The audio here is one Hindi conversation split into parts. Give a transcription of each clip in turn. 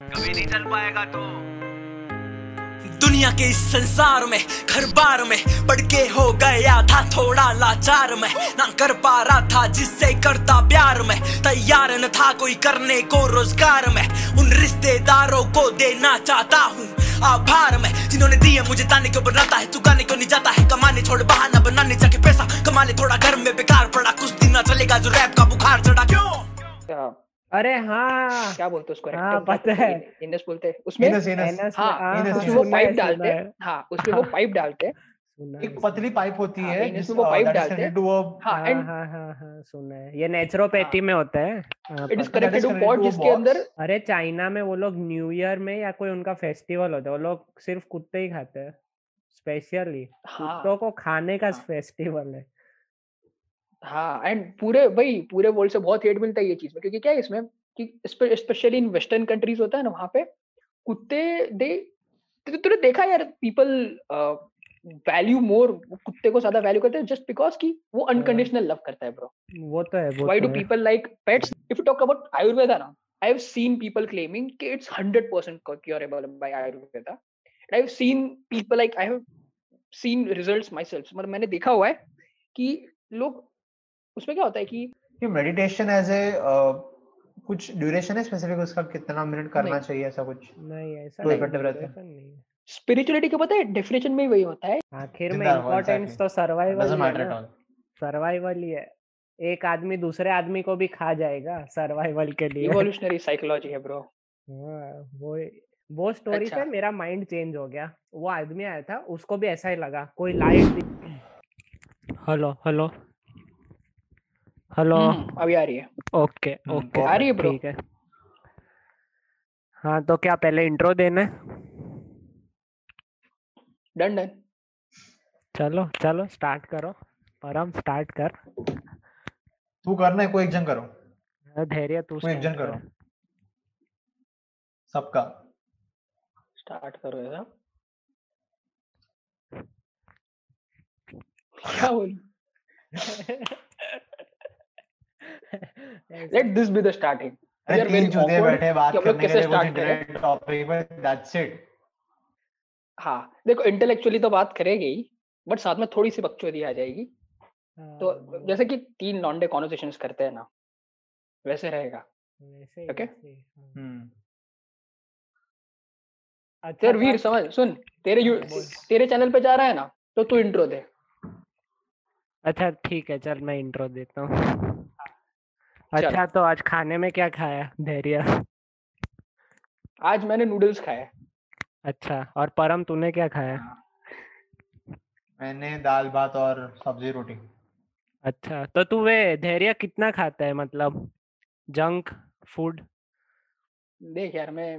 कभी नहीं चल पाएगा तो। दुनिया के इस संसार में घर बार में पड़ के हो गया था थोड़ा लाचार में। ना कर पा रहा था जिससे करता प्यार में। तैयार न था कोई करने को रोज़गार में। उन रिश्तेदारों को देना चाहता हूँ आभार में। जिन्होंने दिए मुझे ताने क्यों बनाता है तू गाने क्यों नहीं जाता है। कमाने छोड़ बहाना बनाने जाके पैसा। कमाने थोड़ा घर में बेकार पड़ा कुछ दिन ना चलेगा जो रैप का बुखार चढ़ा। क्यों? क्या? अरे हाँ। क्या बोलते हैं उसको? हाँ, पता है। इंडस बोलते हैं। उसमें इनस इनस हाँ, हाँ, इनस उसमें वो सुना है, पाइप डालते हैं। हाँ। उसमें वो पाइप डालते हैं। एक पतली पाइप होती हाँ, है इनस जिस में वो पाइप डालते हैं। हाँ हाँ एंड हाँ हाँ हाँ सुना है। ये नेचुरोपैथी में होता है। It is connected to pot जिसके अंदर अरे चाइना में वो लोग न्यू ईयर में या कोई उनका फेस्टिवल होता है वो लोग सिर्फ़ कुत्ते ही खाते हैं। स्पेशली कुत्तों को खाने का। फेस्टिवल है। हाँ एंड पूरे वही पूरे वर्ल्ड से बहुत हेट मिलता है ये चीज़ में क्योंकि क्या है इसमें कि स्पेशली इन वेस्टर्न कंट्रीज़ होता है ना वहाँ पे कुत्ते दे तूने देखा यार पीपल वैल्यू मोर कुत्ते को ज़्यादा वैल्यू करते हैं जस्ट बिकॉज़ कि वो अनकंडीशनल लव करता है ब्रो वो तो है वो why तो do है। people like pets? If you talk about ayurveda now i have seen people claiming कि it's 100% cu- curable by ayurveda. And i've seen people like i have seen results myself मतलब मैंने देखा हुआ है कि लोग उसमें क्या होता है कि ये मेडिटेशन एज ए कुछ ड्यूरेशन है स्पेसिफिक उसका कितना मिनट करना नहीं। चाहिए ऐसा कुछ? नहीं ऐसा तो नहीं रहता है। नहीं। स्पिरिचुअलिटी का पता है? डेफिनेशन में ही वही होता है। आखिर में exactly. तो survival doesn't matter at all survival ही है। एक आदमी दूसरे आदमी को भी खा जाएगा सर्वाइवल के लिए। इवोल्यूशनरी साइकोलॉजी है ब्रो हाँ, वो वो स्टोरी अच्छा। से मेरा माइंड चेंज हो गया। वो आदमी आया था उसको भी ऐसा ही लगा कोई लाइट हेलो हेलो हेलो अभी आ रही है। ओके ओके आ रही है ठीक है। हाँ तो क्या पहले इंट्रो देना है? डन डन चलो चलो स्टार्ट करो। परम स्टार्ट कर। तू करना है कोई एक जन करो। धैर्य तू कोई एक जन करो। सबका। स्टार्ट करो ऐसा। क्या बोलूँ? Let this be the starting अरे तीन very बैठे बात करने के लिए कुछ करें। इंटरनेट टॉपिक पर दैट्स इट हाँ देखो इंटेलेक्चुअली तो बात करेगी ही बट साथ में थोड़ी सी बकचोदी आ जाएगी। तो हाँ, जैसे कि तीन लॉन्डे कॉन्वर्सेशंस करते हैं ना वैसे रहेगा। वैसे ही, ही, हाँ। हम्म। अच्छा तो वीर समझ सुन तेरे यू तेरे चैनल पे जा रहा है ना तो तू इंट्रो दे। अच्छा ठीक है चल मैं इंट्रो देता हूँ। अच्छा तो आज खाने में क्या खाया? धैर्य। आज मैंने नूडल्स खाए। अच्छा और परम तूने क्या खाया? मैंने दाल भात और सब्ज़ी रोटी। अच्छा तो तू वे धैर्य कितना खाता है मतलब? Junk food? देख यार मैं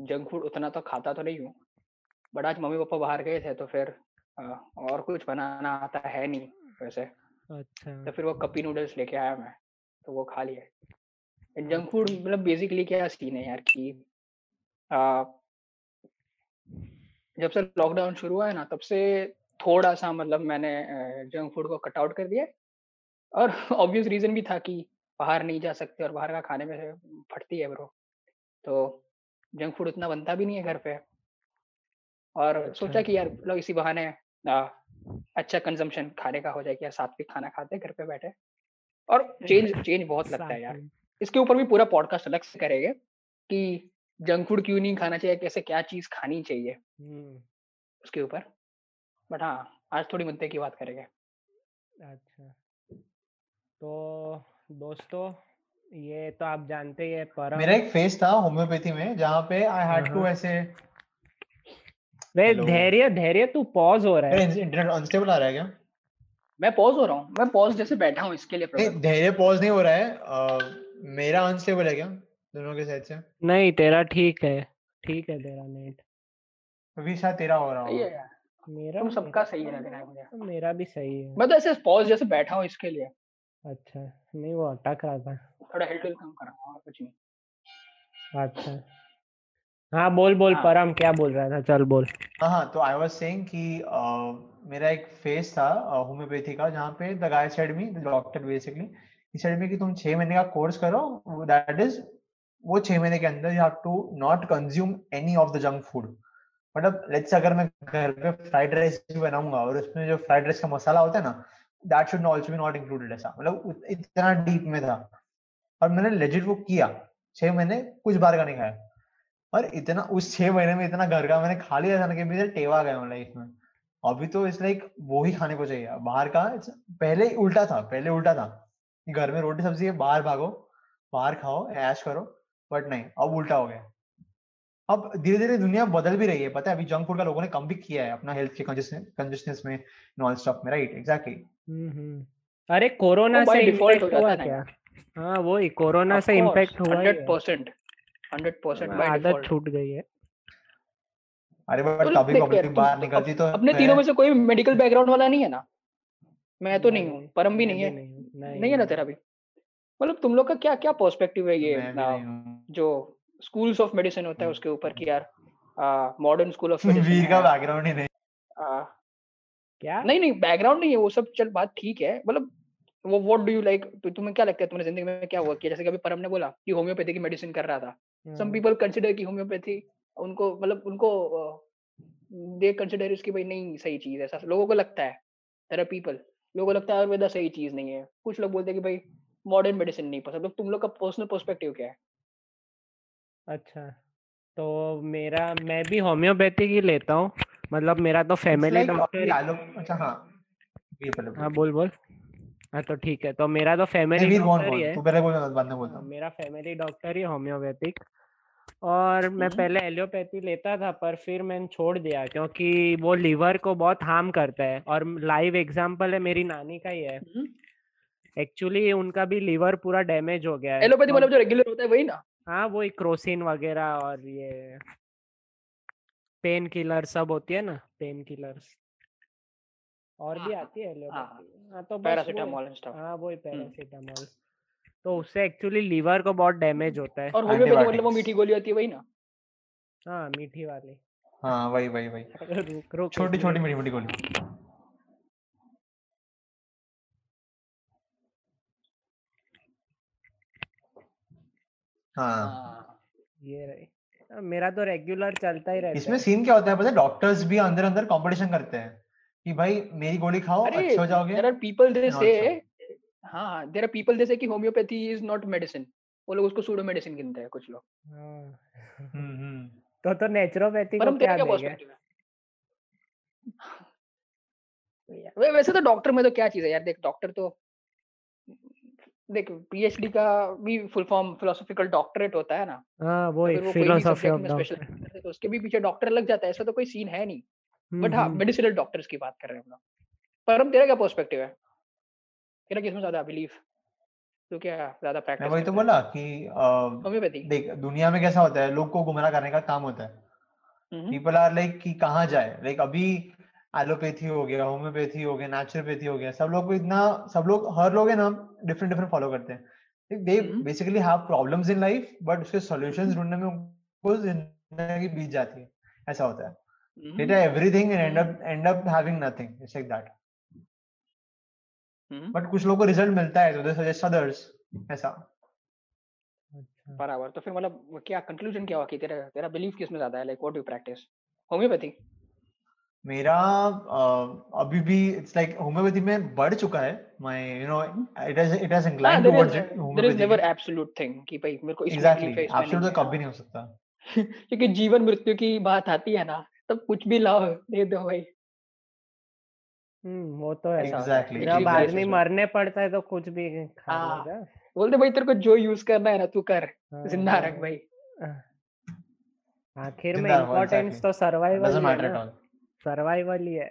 जंक फ़ूड उतना तो खाता तो नहीं हूँ बट आज मम्मी पापा बाहर गए थे तो फिर आ, और कुछ बनाना आता है नहीं वैसे। अच्छा। तो फिर वो कपी नूडल्स लेके आया मैं। तो वो खा लिया जंक फ़ूड मतलब बेसिकली क्या सीन है यार कि आ, जब से लॉकडाउन शुरू हुआ है ना तब से थोड़ा सा मतलब मैंने जंक फ़ूड को कट आउट कर दिया और ऑब्वियस रीजन भी था कि बाहर नहीं जा सकते और बाहर का खाने में फटती है ब्रो तो जंक फ़ूड उतना बनता भी नहीं है घर पे। और सोचा अच्छा। कि यार मतलब इसी बहाने आ, अच्छा कंजम्पशन खाने का हो जाए कि यार सात्विक खाना खाते घर पे बैठे। और चेंज चेंज बहुत लगता है यार। इसके ऊपर भी पूरा पॉडकास्ट अलग से करेंगे कि जंक फ़ूड क्यों नहीं खाना चाहिए कैसे क्या चीज़ खानी चाहिए। हम्म, उसके ऊपर। बट हाँ आज थोड़ी मुद्दे की बात करेंगे। अच्छा। तो दोस्तों ये तो आप जानते ही है परम मेरा एक फेस था होम्योपैथी में जहाँ पे आई हैड टू। ऐसे वे धैर्य धैर्य तू पॉज हो रहा है। इंटरनेट अनस्टेबल आ रहा है क्या? मैं पॉज हो रहा हूँ। मैं पॉज जैसे बैठा हूँ इसके लिए। धैर्य पॉज नहीं हो रहा है। अ, मेरा अनस्टेबल है क्या? दोनों के साइड से? नहीं तेरा ठीक है। ठीक है तेरा नेट अभी शायद तेरा हो रहा है। मेरा तुम सबका सही लग रहा है मुझे। मेरा भी सही है। मैं तो ऐसे पॉज जैसे बैठा हूँ इसके लिए। अच्छा नहीं वो अटक रहा था। थोड़ा हेल्थ कम कर रहा हूँ और कुछ नहीं। अच्छा। हाँ बोल बोल हाँ। परम क्या बोल रहा था? चल बोल। हाँ हाँ तो आई वाज सेइंग कि मेरा एक फेस था होम्योपैथी का, जहाँ पे the guy said me doctor basically he said me कि तुम छह महीने का कोर्स करो दैट इज़ वो छह महीने के अंदर you have to not consume any of the junk food मतलब लेट्स अगर मैं घर पे फ्राइड राइस भी बनाऊँगा और उसमें जो फ्राइड राइस का मसाला होता है ना that should also be not included ऐसा। मतलब इतना डीप में था। और मैंने लेजिट वो किया, छह महीने कुछ बार का नहीं खाया। और इतना, उस छह महीने में इतना घर का मैंने खा लिया था ना कि मेरे टेवा गया लाइफ में। अभी तो इट्स लाइक वो ही खाने को चाहिए। बाहर का पहले उल्टा था पहले उल्टा था। घर में रोटी सब्ज़ी है बाहर भागो बाहर खाओ ऐश करो बट नहीं अब उल्टा हो गया। अब धीरे धीरे दुनिया बदल भी रही है। पता है अभी जंक फ़ूड का लोगों ने कम भी किया है अपना हेल्थ के कंजस्टेंस में नॉन स्टॉप में राइट एग्जैक्टली अरे कोरोना से डिफ़ॉल्ट हो जाता क्या? हाँ वही कोरोना से इम्पैक्ट हुआ hundred percent hundred percent by आदत छूट गई है। अरे बट मतलब कभी तुम बाहर निकलती तो अपने तीनों में से कोई मेडिकल बैकग्राउंड वाला नहीं है ना? मैं तो नहीं हूँ परम भी नहीं है। नहीं, नहीं है ना तेरा भी? मतलब तुम लोग का क्या क्या पर्सपेक्टिव है ये मैं भी आ, नहीं जो स्कूल्स ऑफ़ मेडिसिन होता है उसके ऊपर कि यार मॉडर्न स्कूल ऑफ़ वीर का बैकग्राउंड ही नहीं। क्या? नहीं नहीं बैकग्राउंड नहीं है वो सब चल बात ठीक है मतलब वो व्हाट डू यू लाइक तो तुम्हें क्या लगता है तुम्हारी ज़िंदगी में क्या हुआ कि जैसे कि अभी परम ने बोला कि होम्योपैथी की मेडिसिन कर रहा था। सम पीपल कंसिडर कि होम्योपैथी उनको मतलब उनको दे कंसिडर इसकी भाई नहीं सही चीज़ है ऐसा लोगों को लगता है देयर आर पीपल लोगों को लगता है आयुर्वेदा सही चीज़ नहीं है। कुछ लोग बोलते हैं कि भाई मॉडर्न मेडिसिन नहीं पसंद तो तुम लोग का पर्सनल पर्सपेक्टिव क्या है? अच्छा तो मेरा मैं भी होम्योपैथिक ही लेता हूँ मतलब मेरा तो फैमिली like डॉक्टर अच्छा हाँ हाँ बोल बोल। हाँ तो ठीक है तो मेरा तो फैमिली डॉक्टर ही है। तू हाँ, हूँ। मेरा फैमिली डॉक्टर ही होम्योपैथिक और मैं हम्म। पहले एलोपैथी लेता था पर फिर मैंने छोड़ दिया क्योंकि वो लीवर को बहुत हार्म करता है और लाइव एग्जांपल है मेरी नानी का ही है। एक्चुअली उनका भी लीवर पूरा डैमेज हो गया है एलोपैथी तो- मतलब जो रेगुलर होता है वही ना? हाँ वही क्रोसिन वगैरह और ये पेन किलर सब होती है ना पेन किलर्स। और भी हाँ, आती है हाँ, एलोपैथी हाँ तो बस वो पैरासीटामोल हाँ वही पैरासीटामोल। तो उससे एक्चुअली लीवर को बहुत डैमेज होता है। और होम्योपैथी मतलब वो मीठी गोली होती है वही ना? हाँ मीठी वाली। हाँ वही वही वही। रुक रुक छोटी छोटी मीठी मीठी गोली। हाँ। हाँ। ये रही। हाँ, मेरा तो रेगुलर चलता ही रहता है इसमें है। सीन क्या होता है पता है? डॉक्टर्स भी अंदर अंदर कंपटीशन करते हैं कि भाई मेरी गोली खाओ अच्छे हो जाओगे। देयर आर पीपल दे से so. हाँ देयर आर पीपल दे से कि होम्योपैथी इज़ नॉट मेडिसिन वो लोग उसको सूडो मेडिसिन गिनते हैं कुछ लोग। हाँ। हम्म हम्म। तो तो नेचुरोपैथी को क्या क्या देंगे वैसे तो डॉक्टर में तो क्या चीज़ है यार देख डॉक्टर तो देख पीएचडी का भी फुल फॉर्म फिलोसॉफिकल डॉक्टरेट होता है ना हाँ वो भी फिलोसॉफी ऑफ़ डॉक्टर हैं तो उसके भी पीछे डॉक्टर लग जाता है ऐसा तो कोई सीन है नहीं। बट हाँ मेडिसिनल डॉक्टर्स की बात कर रहे हैं हम लोग। परम तेरा क्या पर्सपेक्टिव है? तेरा किसमें ज़्यादा बिलीफ तो क्या ज़्यादा मैं प्रैक्टिस वही तो बोला कि होम्योपैथी देख दुनिया में कैसा होता है लोग को गुमराह करने का काम होता है। हम्म, पीपल आर लाइक कि कहाँ जाए? लाइक अभी एलोपैथी हो गया होम्योपैथी हो गया नेचुरोपैथी हो गया सब लोग को इतना सब लोग हर लोग है ना डिफरेंट डिफरेंट फॉलो करते हैं। They hmm. Basically have problems in life but उसके सॉल्यूशंस ढूँढने में उनको ज़िंदगी बीत जाती है। ऐसा होता है। हम्म, they try everything and end up end up having hmm, but कुछ लोगों को रिज़ल्ट मिलता है तो they suggest others ऐसा। अच्छा। बराबर तो फिर मतलब क्या कंक्लूजन क्या हुआ कि तेरा तेरा बिलीफ किसमें ज़्यादा है? Like what do practice homeopathy मेरा uh, अभी भी इट्स लाइक होम्योपैथी में बढ़ चुका है। My you know it has it has inclined towards there is never absolute thing कि। भाई मेरे को इसमें एग्जैक्टली एब्सोल्यूट तो कभी। नहीं हो सकता। क्योंकि जीवन मृत्यु की बात आती है ना तब कुछ भी लाओ दे दो भाई। हम्म वो तो है। एग्जैक्टली Actually जब आदमी. मरने पड़ता है तो कुछ भी खा हाँ, लेगा। बोलते भाई तेरे को जो यूज़ करना है ना तू कर। हाँ, ज़िंदा रख भाई। आखिर में इम्पोर्टेंस exactly. तो सर्वाइवल है सर्वाइवल ही है।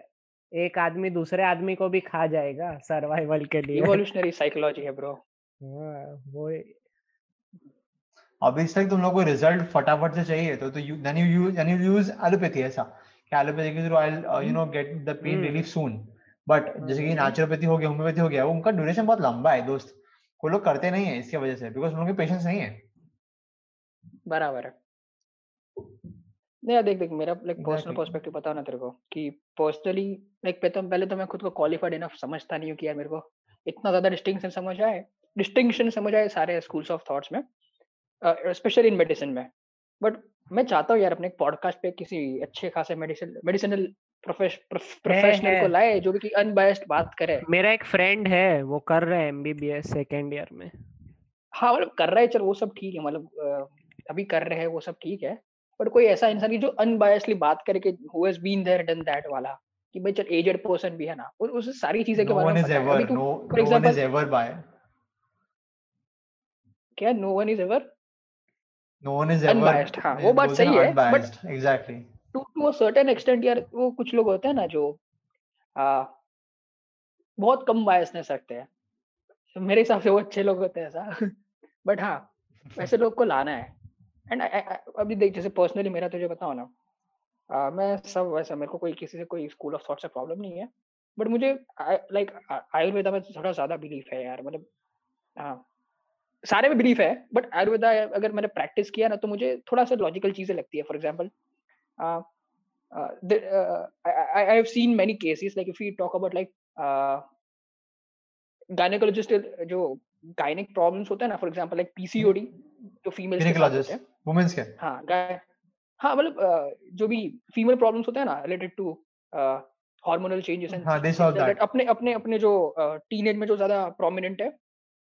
एक आदमी दूसरे आदमी को भी खा जाएगा सर्वाइवल के लिए। इवोल्यूशनरी साइकोलॉजी है ब्रो हाँ, वो अभी लाइक तुम लोग को रिज़ल्ट फटाफट से चाहिए तो तो then you use then you use allopathy ऐसा। कि एलोपैथी के through I you know get the pain. Relief soon but जैसे कि हम्म। नेचुरोपैथी हो गया होम्योपैथी हो गया वो उनका ड्यूरेशन बहुत लंबा है दोस्त। वो लोग करते नहीं है इसकी वजह से बिकॉज़ उन लोगों के पेशेंस नहीं है। बराबर है। नहीं देख देख मेरा लाइक पर्सनल पर्सपेक्टिव बताओ ना तेरे को कि पर्सनली लाइक पहले तो पहले तो मैं खुद को क्वालिफाइड इनफ समझता नहीं हूँ कि यार मेरे को इतना ज़्यादा डिस्टिंक्शन समझ आए। डिस्टिंक्शन समझ आए सारे स्कूल्स ऑफ़ थॉट्स में स्पेशली इन मेडिसिन में। बट मैं चाहता हूँ यार अपने पॉडकास्ट पे किसी अच्छे खासे मेडिसिन मेडिसिनल प्रोफेशनल को लाए जो कि अनबायस्ड बात करे। मेरा एक फ्रेंड है वो कर रहा है एमबीबीएस सेकंड ईयर में। हाँ मतलब कर रहा है चल वो सब ठीक है मतलब अभी कर रहे हैं वो सब ठीक है। बट कोई ऐसा इंसान की जो अनबायसली बात करे कि who has been there done that वाला। कि भाई चल एजेड पर्सन भी है ना और उसे सारी चीज़ें के बारे में पता है। अभी तू फॉर एग्जांपल क्या? No one is ever no one is ever unbiased हाँ वो बात सही है but exactly to to a certain extent यार वो कुछ लोग होते हैं ना जो आ, बहुत कम बायसनेस रखते हैं। तो मेरे हिसाब से वो अच्छे लोग होते हैं ऐसा। बट हाँ वैसे लोग को लाना है। एंड अभी देख जैसे पर्सनली मेरा तुझे बताओ ना आ, मैं सब वैसा मेरे को कोई किसी से कोई स्कूल ऑफ़ थॉट से प्रॉब्लम नहीं है। बट मुझे लाइक आयुर्वेदा में थोड़ा ज़्यादा बिलीफ है यार मतलब हाँ सारे में बिलीफ है बट आयुर्वेदा अगर मैंने प्रैक्टिस किया ना तो मुझे थोड़ा सा लॉजिकल चीज़ें लगती है। For example uh, uh, the, uh, I, I have seen many cases like if we talk about like uh, जो गायनिक प्रॉब्लम्स होते हैं ना फॉर एग्जांपल लाइक पीसीओडी जो फीमेल्स के साथ होते हैं। वुमेन्स के? हाँ हाँ मतलब जो भी फीमेल प्रॉब्लम्स होते हैं ना related to hormonal changes and हाँ, अपने अपने अपने जो टीनेज में जो ज़्यादा प्रोमिनेंट है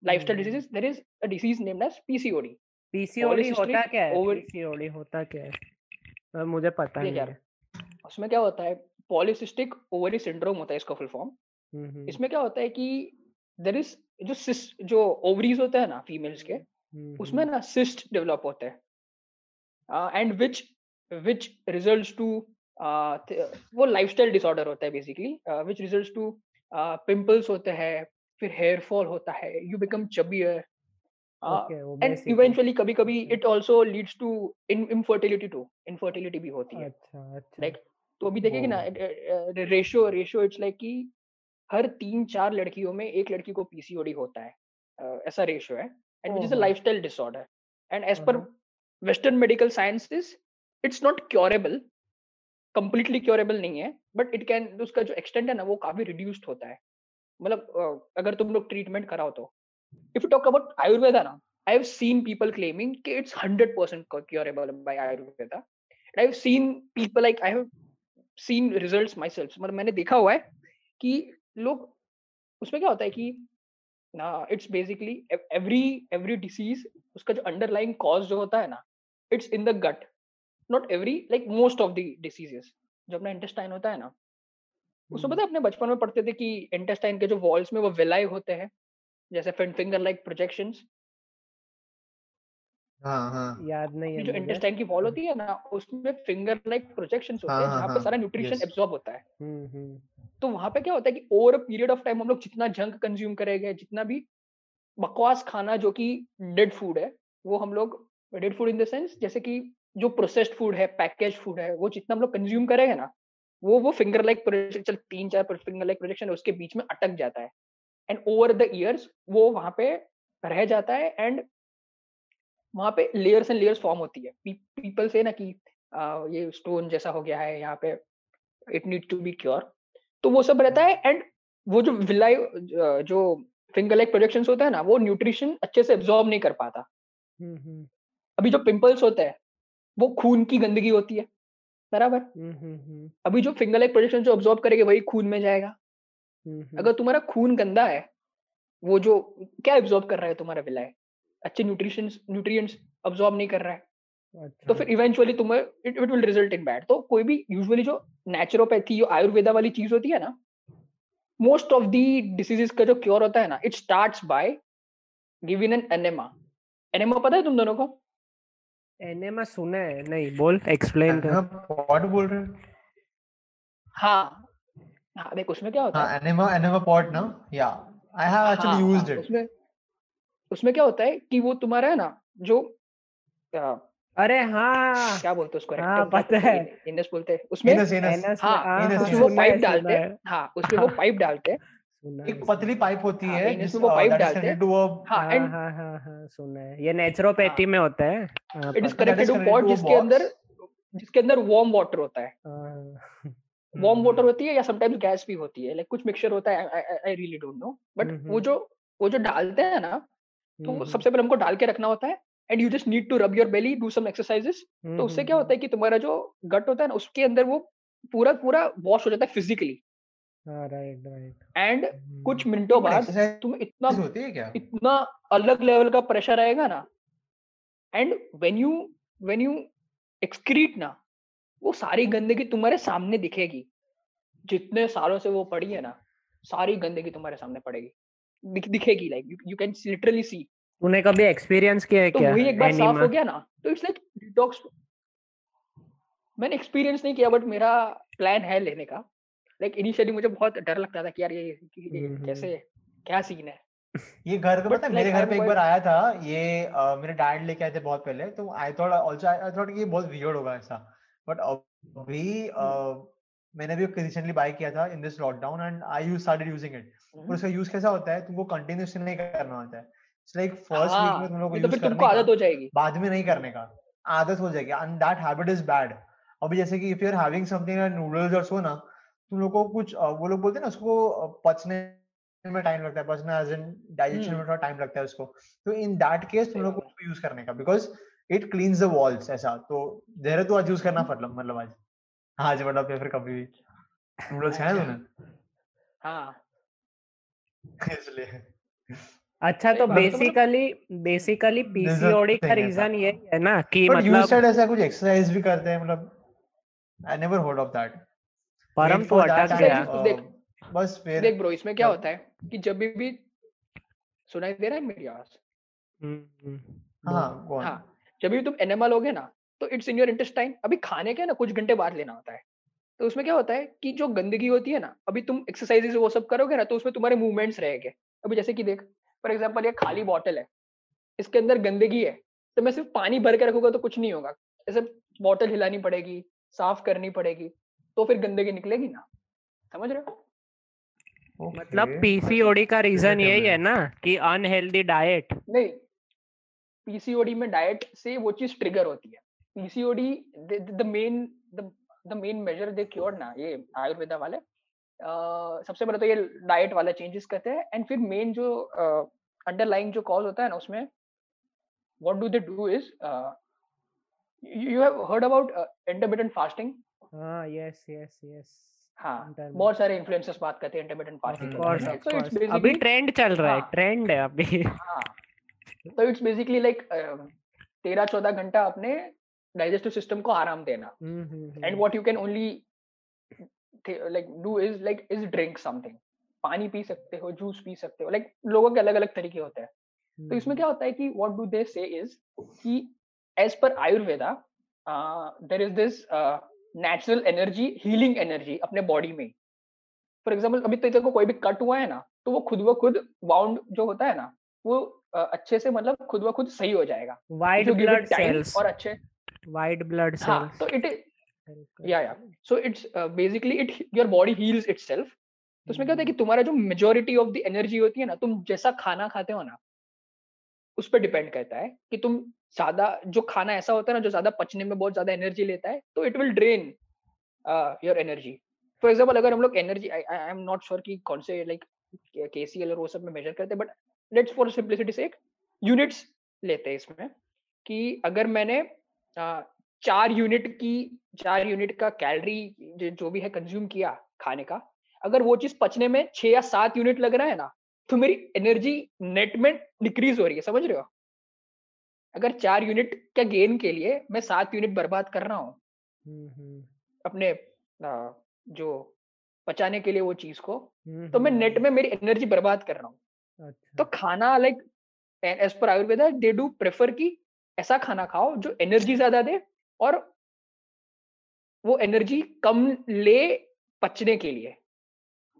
lifestyle diseases there is a disease named as PCOD PCOD होता क्या है? पीसीओडी होता क्या है? मुझे पता नहीं है। उसमें क्या होता है पॉलिसिस्टिक ओवरी सिंड्रोम होता है इसका फुल फॉर्म इसमें क्या होता है कि देर इज़ जो सिस्ट जो ओवरीज होता है ना फीमेल्स के उसमें ना सिस्ट डेवलप होते हैं। And which which result to वो लाइफस्टाइल डिसऑर्डर होता है basically which result to pimples होते हैं फिर हेयर फॉल होता है you become chubbier and eventually कभी कभी it also leads to infertility to infertility भी होती है अच्छा अच्छा। लाइक तो अभी देखिए ना रेशियो रेशियो इट्स लाइक कि हर तीन चार लड़कियों में एक लड़की को पीसीओडी होता है ऐसा रेशियो है and which is a lifestyle disorder and as per western medical sciences it's not curable completely curable नहीं है बट इट कैन उसका जो एक्सटेंट है ना वो काफ़ी रिड्यूस्ड होता है। मतलब अगर तुम लोग ट्रीटमेंट कराओ तो। If you talk about Ayurveda now, I've seen people claiming it's 100% curable by Ayurveda. And I've seen people like I have seen results myself. मतलब मैंने देखा हुआ है कि लोग उसमें क्या होता है कि ना it's basically every every disease उसका जो अंडरलाइंग कॉज जो होता है ना it's in the gut not every like most of the diseases जो अपना इंटेस्टाइन होता है ना उसमें पता है अपने बचपन में पढ़ते थे कि इंटेस्टाइन के जो वॉल्स में वो विलाई होते हैं जैसे फिंगर लाइक प्रोजेक्शंस हाँ हाँ। याद नहीं है जो इंटेस्टाइन की वॉल होती है ना उसमें फिंगर लाइक प्रोजेक्शंस होते हैं हाँ, जहाँ पे हाँ, सारा न्यूट्रिशन एब्जॉर्ब होता है। हम्म, हम्म। तो वहाँ पे क्या होता है कि over a period of time हम लोग जितना जंक कंज्यूम करेंगे जितना भी बकवास खाना जो कि डेड फ़ूड है वो हम लोग dead food in the sense जैसे कि जो प्रोसेस्ड फ़ूड है पैकेज फ़ूड है वो जितना हम लोग कंज्यूम करेंगे ना वो वो फिंगर लाइक प्रोजेक्शन चल तीन चार फिंगर लाइक प्रोजेक्शन उसके बीच में अटक जाता है। एंड ओवर द ईयर्स वो वहाँ पे रह जाता है एंड वहाँ पे लेयर्स एंड लेयर्स फॉर्म होती है। पीपल से ना कि आ, ये स्टोन जैसा हो गया है यहाँ पे it need to be cure तो वो सब रहता है एंड वो जो विलाई जो फिंगर लाइक प्रोजेक्शन होता है ना वो न्यूट्रिशन अच्छे से एब्जॉर्ब नहीं कर पाता। हम्म, हम्म। अभी जो पिंपल्स होते हैं वो खून की गंदगी होती है। बराबर? हम्म, अभी जो फिंगर लाइक प्रोजेक्शन जो ऑब्जॉर्व करेगा वही खून में जाएगा। अगर तुम्हारा खून गंदा है वो जो क्या एब्जॉर्ब कर रहा है तुम्हारा विलाय अच्छे न्यूट्रिशन न्यूट्रिएंट्स अब्जॉर्ब नहीं कर रहा है। अच्छा। तो फिर इवेंचुअली तुम्हें it it will result in bad तो कोई भी यूजुअली जो नेचुरोपैथी जो आयुर्वेदा वाली चीज़ होती है ना मोस्ट ऑफ़ दी डिसीजेस का जो क्योर होता है ना it starts by giving an enema enema पता है तुम दोनों को? एनेमा सुना है? नहीं बोल एक्सप्लेन कर। व्हाट बोल रहे हाँ। हाँ देख उसमें क्या होता है एनिमा एनिमा पॉट ना? या I have actually used it उसमें उसमें क्या होता है कि वो तुम्हारा है ना जो अरे हाँ। क्या बोलते उसको? हाँ पता है। इनस बोलते हैं। उसमें इनस इनस हाँ, हाँ उसमें वो पाइप डालते हैं। हाँ। उसमें वो पाइप डालते हैं। एक पतली पाइप होती हाँ, है जिसमें वो पाइप डालते हैं। हाँ हाँ हाँ हाँ सुना है। ये नेचुरोपैथी में होता है। It is connected to pot जिसके अंदर जिसके अंदर वार्म वाटर होता है। वार्म वाटर होती है या समटाइम्स गैस भी होती है लाइक कुछ मिक्सचर होता है I really don't know but वो जो वो जो डालते हैं ना तो सबसे पहले हमको डाल के रखना होता है and you just need to rub your belly do some exercises तो उससे क्या होता है कि तुम्हारा जो गट होता है ना उसके अंदर वो पूरा पूरा वॉश हो जाता है फिजिकली एंड कुछ मिनटों बाद तुम इतना होती है क्या? इतना अलग लेवल का प्रेशर आएगा ना and when you when you excrete ना वो सारी गंदगी तुम्हारे सामने दिखेगी। जितने सालों से वो पड़ी है ना सारी गंदगी तुम्हारे सामने पड़ेगी। दिख, दिखेगी like you can literally see तूने कभी एक्सपीरियंस किया है तो क्या? वही एक बार साफ़ हो गया ना तो इट्स लाइक डिटॉक्स मैंने एक्सपीरियंस नहीं किया बट मेरा प्लान है लेने का। लाइक like, इनिशियली मुझे बहुत डर लगता था कि यार ये, ये हम्म, कैसे क्या सीन है? ये घर But पता मेरे घर पे एक बार आया था ये अ, मेरे डैड लेके आए थे बहुत पहले तो I thought also I thought कि ये बहुत वियर्ड होगा ऐसा। बट अभी मैंने भी रिसेंटली बाय किया था in this lockdown and I use started using it और उसका यूज़ कैसा होता है? तुमको कंटिन्यूअसली नहीं करना होता है। इट्स लाइक फ़र्स्ट वीक हाँ में तुम लोग को यूज़ तुमको करने आदत हो जाएगी। बाद में नहीं करने का। आदत हो जाएगी। And that habit is bad अभी जैसे कि if you are having something noodles और सो ना तुम लोग को कुछ वो लोग बोलते हैं ना उसको पचने में टाइम लगता है। पचना एज इन डाइजेशन में हम्म। थोड़ा टाइम लगता है उसको। तो इन दैट केस तुम लोग को यूज़ करने का। Because it cleans the walls ऐसा। तो धैर्य तो आज यूज़ करना हम्म। मतलब मतलब आज आज मतलब या फिर कभी भी। नूडल्स खाए अच्छा। तूने? हाँ। इसलिए। अच्छा तो है, मतलब- बेसिकली बेसिकली पीसीओडी का रीजन यही है ना कि बट यू मतलब सेड ऐसा कुछ एक्सरसाइज भी करते हैं मतलब I never heard of that परम तो अटक गया। देख- बस फिर देख ब्रो इसमें क्या होता है कि जब भी भी सुनाई दे रहा है मेरी आवाज़। हम्म, हम्म, हाँ. हाँ। जब भी तुम एनिमल लोगे ना तो इट्स इन योर इंटेस्टाइन अभी खाने के ना कुछ घंटे बाद लेना होता है। तो उसमें क्या होता है कि जो गंदगी होती है ना अभी तुम एक्सरसाइजेस वो सब करोगे ना तो उसमें तुम्हारे मूवमेंट्स रहेंगे। अभी जैसे कि देख फॉर एग्ज़ाम्पल ये खाली बॉटल है इसके अंदर गंदगी है तो मैं सिर्फ़ पानी भर के रखूँगा तो कुछ नहीं होगा। ऐसे बॉटल हिलानी पड़ेगी साफ़ करनी पड़ेगी तो फिर गंदगी निकलेगी ना। समझ रहे हो? मतलब Okay. पीसीओडी का रीजन यही है ना कि अनहेल्दी डाइट नहीं पीसीओडी में डाइट से वो चीज़ ट्रिगर होती है। PCOD the main the main major they cure ना ये आयुर्वेदा वाले अह, सबसे पहले तो ये डाइट वाला चेंजेस करते हैं एंड फिर मेन जो अंडरलाइंग जो कॉज होता है ना उसमें what do they do is you have heard about intermittent fasting हाँ यस यस यस हाँ बहुत सारे इन्फ्लुएंसर्स बात करते हैं इंटरमिटेंट फास्टिंग अभी ट्रेंड चल रहा है हाँ। ट्रेंड है अभी। हाँ। तो इट्स बेसिकली लाइक तेरह चौदह घंटा अपने डाइजेस्टिव सिस्टम को आराम देना। And what you can only like do is like is drink something पानी पी सकते हो जूस पी सकते हो लाइक like, लोगों के अलग अलग तरीके होते हैं। तो इसमें क्या होता है कि वॉट डू दे से इज़ कि as per Ayurveda there is this natural energy healing energy अपने बॉडी में। फॉर एग्ज़ाम्पल अभी तो तेरे को कोई भी कट हुआ है ना तो वो खुद ब खुद वाउंड जो होता है ना वो अच्छे से मतलब खुद ब खुद सही हो जाएगा। वाइट ब्लड सेल्स और अच्छे वाइट ब्लड हाँ सेल्स तो it yeah. so it's uh, basically it your body heals itself तो उसमें क्या होता है कि तुम्हारा जो मेजोरिटी ऑफ़ द एनर्जी होती है ना तुम जैसा खाना खाते हो ना उस पर डिपेंड करता है कि तुम ज़्यादा जो खाना ऐसा होता है ना जो ज़्यादा पचने में बहुत ज़्यादा एनर्जी लेता है तो it will drain your energy for example अगर हम लोग energy I am not sure कि कौन से लाइक के सी एल और वो सब में मेजर करते हैं बट लेट्स फॉर सिंप्लिसिटी से एक यूनिट्स लेते हैं इसमें कि अगर मैंने चार यूनिट की चार यूनिट का कैलरी जो भी है कंज्यूम किया खाने का अगर वो चीज़ पचने में छह या सात यूनिट लग रहा है ना तो मेरी एनर्जी नेट में डिक्रीज हो रही है समझ रहे हो? अगर चार यूनिट के गेन के लिए मैं सात यूनिट बर्बाद कर रहा हूँ हम्म, अपने जो पचाने के लिए वो चीज़ को हम्म, तो मैं नेट में मेरी एनर्जी बर्बाद कर रहा हूँ। तो खाना like as per Ayurveda they do prefer की ऐसा खाना खाओ जो एनर्जी ज़्यादा दे और वो एनर्जी कम ले पचने के लिए।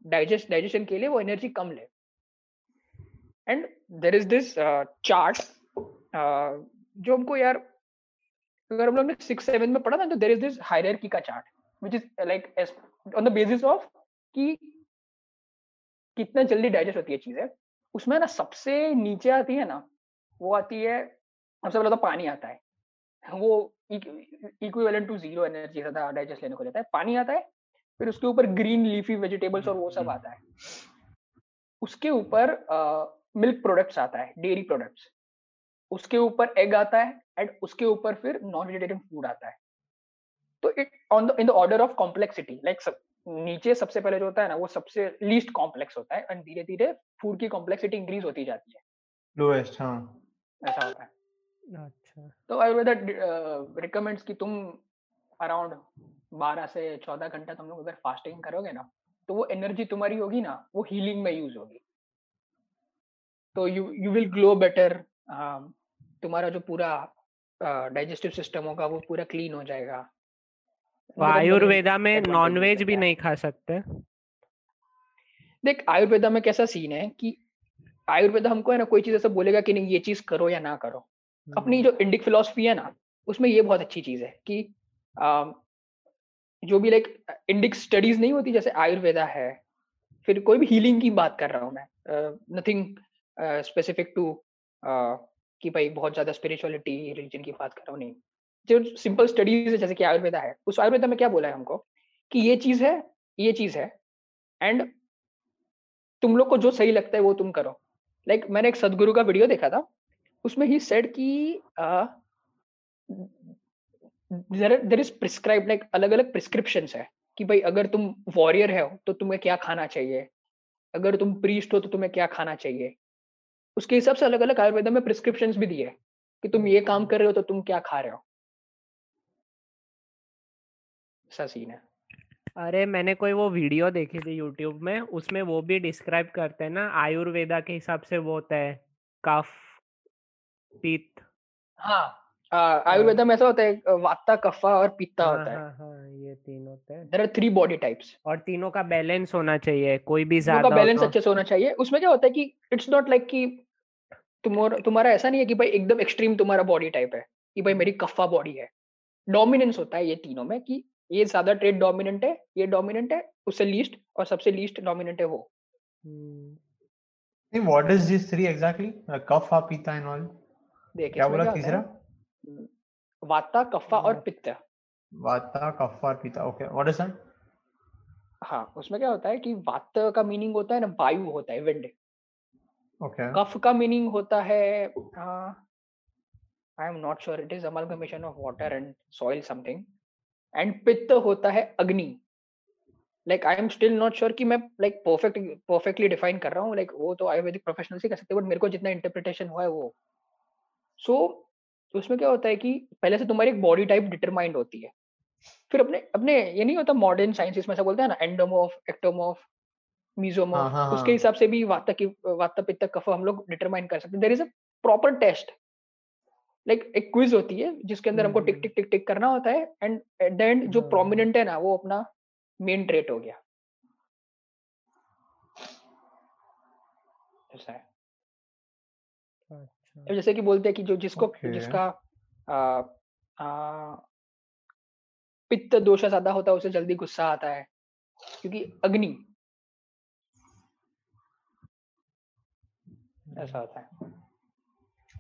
डाइजेस्ट डाइजेशन के लिए वो एनर्जी कम ले। And there is this chart जो हमको यार अगर हम लोग ने सिक्स सेवन में पढ़ा ना तो देर इज़ दिस हायरकी का chart which is like on the basis of कि कितना जल्दी डाइजेस्ट होती है चीज़ें। उसमें ना सबसे नीचे आती है ना वो आती है सबसे पहले तो पानी आता है। वो इक्विवेलेंट टू ज़ीरो एनर्जी ज़्यादा डाइजेस्ट लेने को जाता है। पानी आता है फिर उसके ऊपर ग्रीन लीफी वेजिटेबल्स और वो सब आता है। उसके ऊपर मिल्क प्रोडक्ट्स आता है डेयरी प्रोडक्ट्स उसके ऊपर एग आता है एंड उसके ऊपर फिर नॉन वेजिटेरियन फ़ूड आता है। तो it on the in the order of complexity like नीचे सबसे पहले जो होता है ना वो सबसे लीस्ट कॉम्प्लेक्स होता है एंड धीरे धीरे फ़ूड की कॉम्प्लेक्सिटी इंक्रीज होती जाती है। लोएस्ट हाँ। ऐसा होता है। अच्छा। तो आयुर्वेदा रिकमेंड्स कि तुम अराउंड 12 से 14 घंटा तुम लोग अगर फास्टिंग करोगे ना तो वो एनर्जी तुम्हारी होगी ना वो हीलिंग में यूज़ होगी। तो you you will glow better तुम्हारा जो पूरा डाइजेस्टिव सिस्टम होगा वो पूरा क्लीन हो जाएगा। आयुर्वेदा में नॉनवेज भी नहीं खा सकते। देख आयुर्वेदा में कैसा सीन है कि आयुर्वेदा हमको है ना कोई चीज़ ऐसा बोलेगा कि नहीं ये चीज़ करो या ना करो। अपनी हम्म, जो इंडिक फिलोसफी है ना उसमें ये बहुत अच्छी चीज़ है कि आ, जो भी लाइक इंडिक स्टडीज़ नहीं होती जैसे आयुर्वेदा है फिर कोई भी हीलिंग की बात कर रहा हूँ मैं नथिंग स्पेसिफिक टू कि भाई बहुत ज़्यादा स्पिरिचुअलिटी रिलीजन की बात कर रहा हूँ नहीं। जो सिंपल स्टडीज़ है जैसे कि आयुर्वेदा है उस आयुर्वेदा में क्या बोला है हमको? कि ये चीज़ है ये चीज़ है एंड तुम लोग को जो सही लगता है वो तुम करो। लाइक like, मैंने एक सदगुरु का वीडियो देखा था। उसमें ही सेड कि देर इज़ प्रिस्क्राइब लाइक अलग अलग प्रिस्क्रिप्शन है कि भाई अगर तुम वॉरियर है तो तुम्हें क्या खाना चाहिए? अगर तुम प्रीस्ट हो तो तुम्हें क्या खाना चाहिए? उसके हिसाब से अलग अलग आयुर्वेदा में प्रिस्क्रिप्शन भी दिए कि तुम ये काम कर रहे हो तो तुम क्या खा रहे हो? ऐसा सीन है। अरे मैंने कोई वो वीडियो देखी थी यूट्यूब में उसमें वो भी डिस्क्राइब करते हैं ना आयुर्वेदा के हिसाब से वो होता है कफ पित्त। हाँ आयुर्वेदा में ऐसा होता है वाता कफा और पित्ता हाँ होता है। हाँ हाँ ये तीन होते हैं। There are three body types और तीनों का बैलेंस होना चाहिए कोई भी ज़्यादा हो बैलेंस तो अच्छे से होना चाहिए। उसमें क्या होता है कि इट्स नॉट लाइक कि तुम्हारा तुम्हारा ऐसा नहीं है कि भाई एकदम एक्सट्रीम तुम्हारा बॉडी टाइप है कि भाई मेरी कफा बॉडी है। डोमिनेंस होता है ये तीनों में कि ये ज़्यादा ट्रेड डोमिनेंट है ये डोमिनेंट है उससे लीस्ट और सबसे लीस्ट डोमिनेंट है वो। नहीं what is this three exactly kapha हा पीता एंड ऑल देख क्या बोला तीसरा? हम्म, वाता कफा और पित्त। वाता कफ और पीता ओके व्हाट इज़ दैट हाँ उसमें क्या होता है कि वात का मीनिंग होता है ना वायु होता है विंड ओके कफ का मीनिंग होता है I am not sure it is amalgamation of water and soil something and pitta होता है agni like I am still not sure कि मैं लाइक परफेक्ट परफेक्टली डिफाइन कर रहा हूँ। लाइक like, वो तो आयुर्वेदिक प्रोफेशनल से कर सकते बट मेरे को जितना इंटरप्रिटेशन हुआ है वो। सो so, उसमें क्या होता है कि पहले से तुम्हारी एक बॉडी टाइप डिटरमाइंड होती है। फिर अपने अपने ये नहीं होता मॉडर्न साइंस में ऐसा बोलते हैं ना एंडोमोफ एक्टोमोफ मीजोमॉफ उसके हाँ। हिसाब से भी वाता की वाता पित्त कफ हम लोग डिटरमाइन कर सकते हैं। There is a proper test like एक क्विज होती है जिसके अंदर हमको टिक हम्म। टिक टिक टिक करना होता है एंड एट द एंड जो। प्रोमिनेंट है ना वो अपना मेन ट्रेट हो गया ऐसा है अच्छा जैसे कि बोलते हैं कि जो जिसको Okay. जिसका आ, आ, पित्त दोष ज़्यादा होता है उसे जल्दी गुस्सा आता है क्योंकि अग्नि ऐसा होता है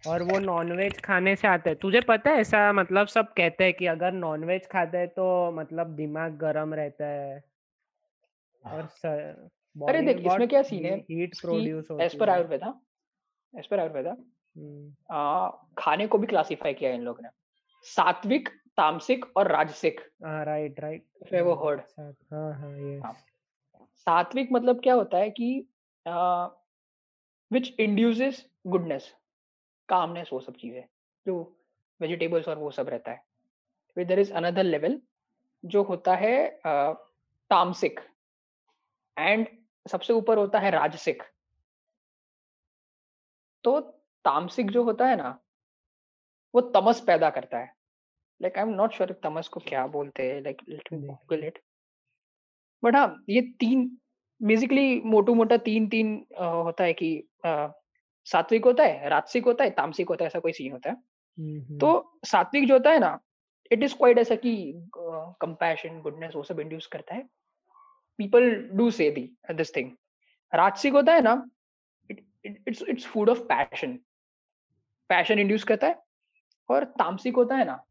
और वो नॉनवेज खाने से आता है। तुझे पता है ऐसा मतलब सब कहते हैं कि अगर नॉनवेज खाता है तो मतलब दिमाग गर्म रहता है। और सर, अरे देख इसमें क्या सीन है? हीट एज प्रोड्यूस पर होती है। आयुर्वेदा एज पर आयुर्वेदा हम्म, आ, खाने को भी क्लासिफाई किया इन लोगों ने। सात्विक तामसिक और राजसिक। हाँ right right If you ever heard. हाँ हाँ ये हाँ। सात्विक मतलब क्या होता है कि विच इंड्यूसेस गुडनेस कामनेस वो सब चीज़ें जो वेजिटेबल्स और वो सब रहता है। फिर देर इज़ अनदर लेवल जो होता है तामसिक एंड सबसे ऊपर होता है राजसिक। तो तामसिक जो होता है ना वो तमस पैदा करता है। Like I am not sure tamas को क्या बोलते हैं लाइक गूगल इट बट हाँ ये तीन बेसिकली मोटू मोटा तीन तीन होता है कि सात्विक होता है राजसिक होता है तामसिक होता है ऐसा कोई सीन होता है। हम्म, तो सात्विक जो होता है ना इट इज़ क्वाइट ऐसा कि कंपैशन गुडनेस वो सब इंड्यूस करता है। People do say this thing rajasic होता है ना it's it's food of passion passion induce करता है। और तामसिक होता है ना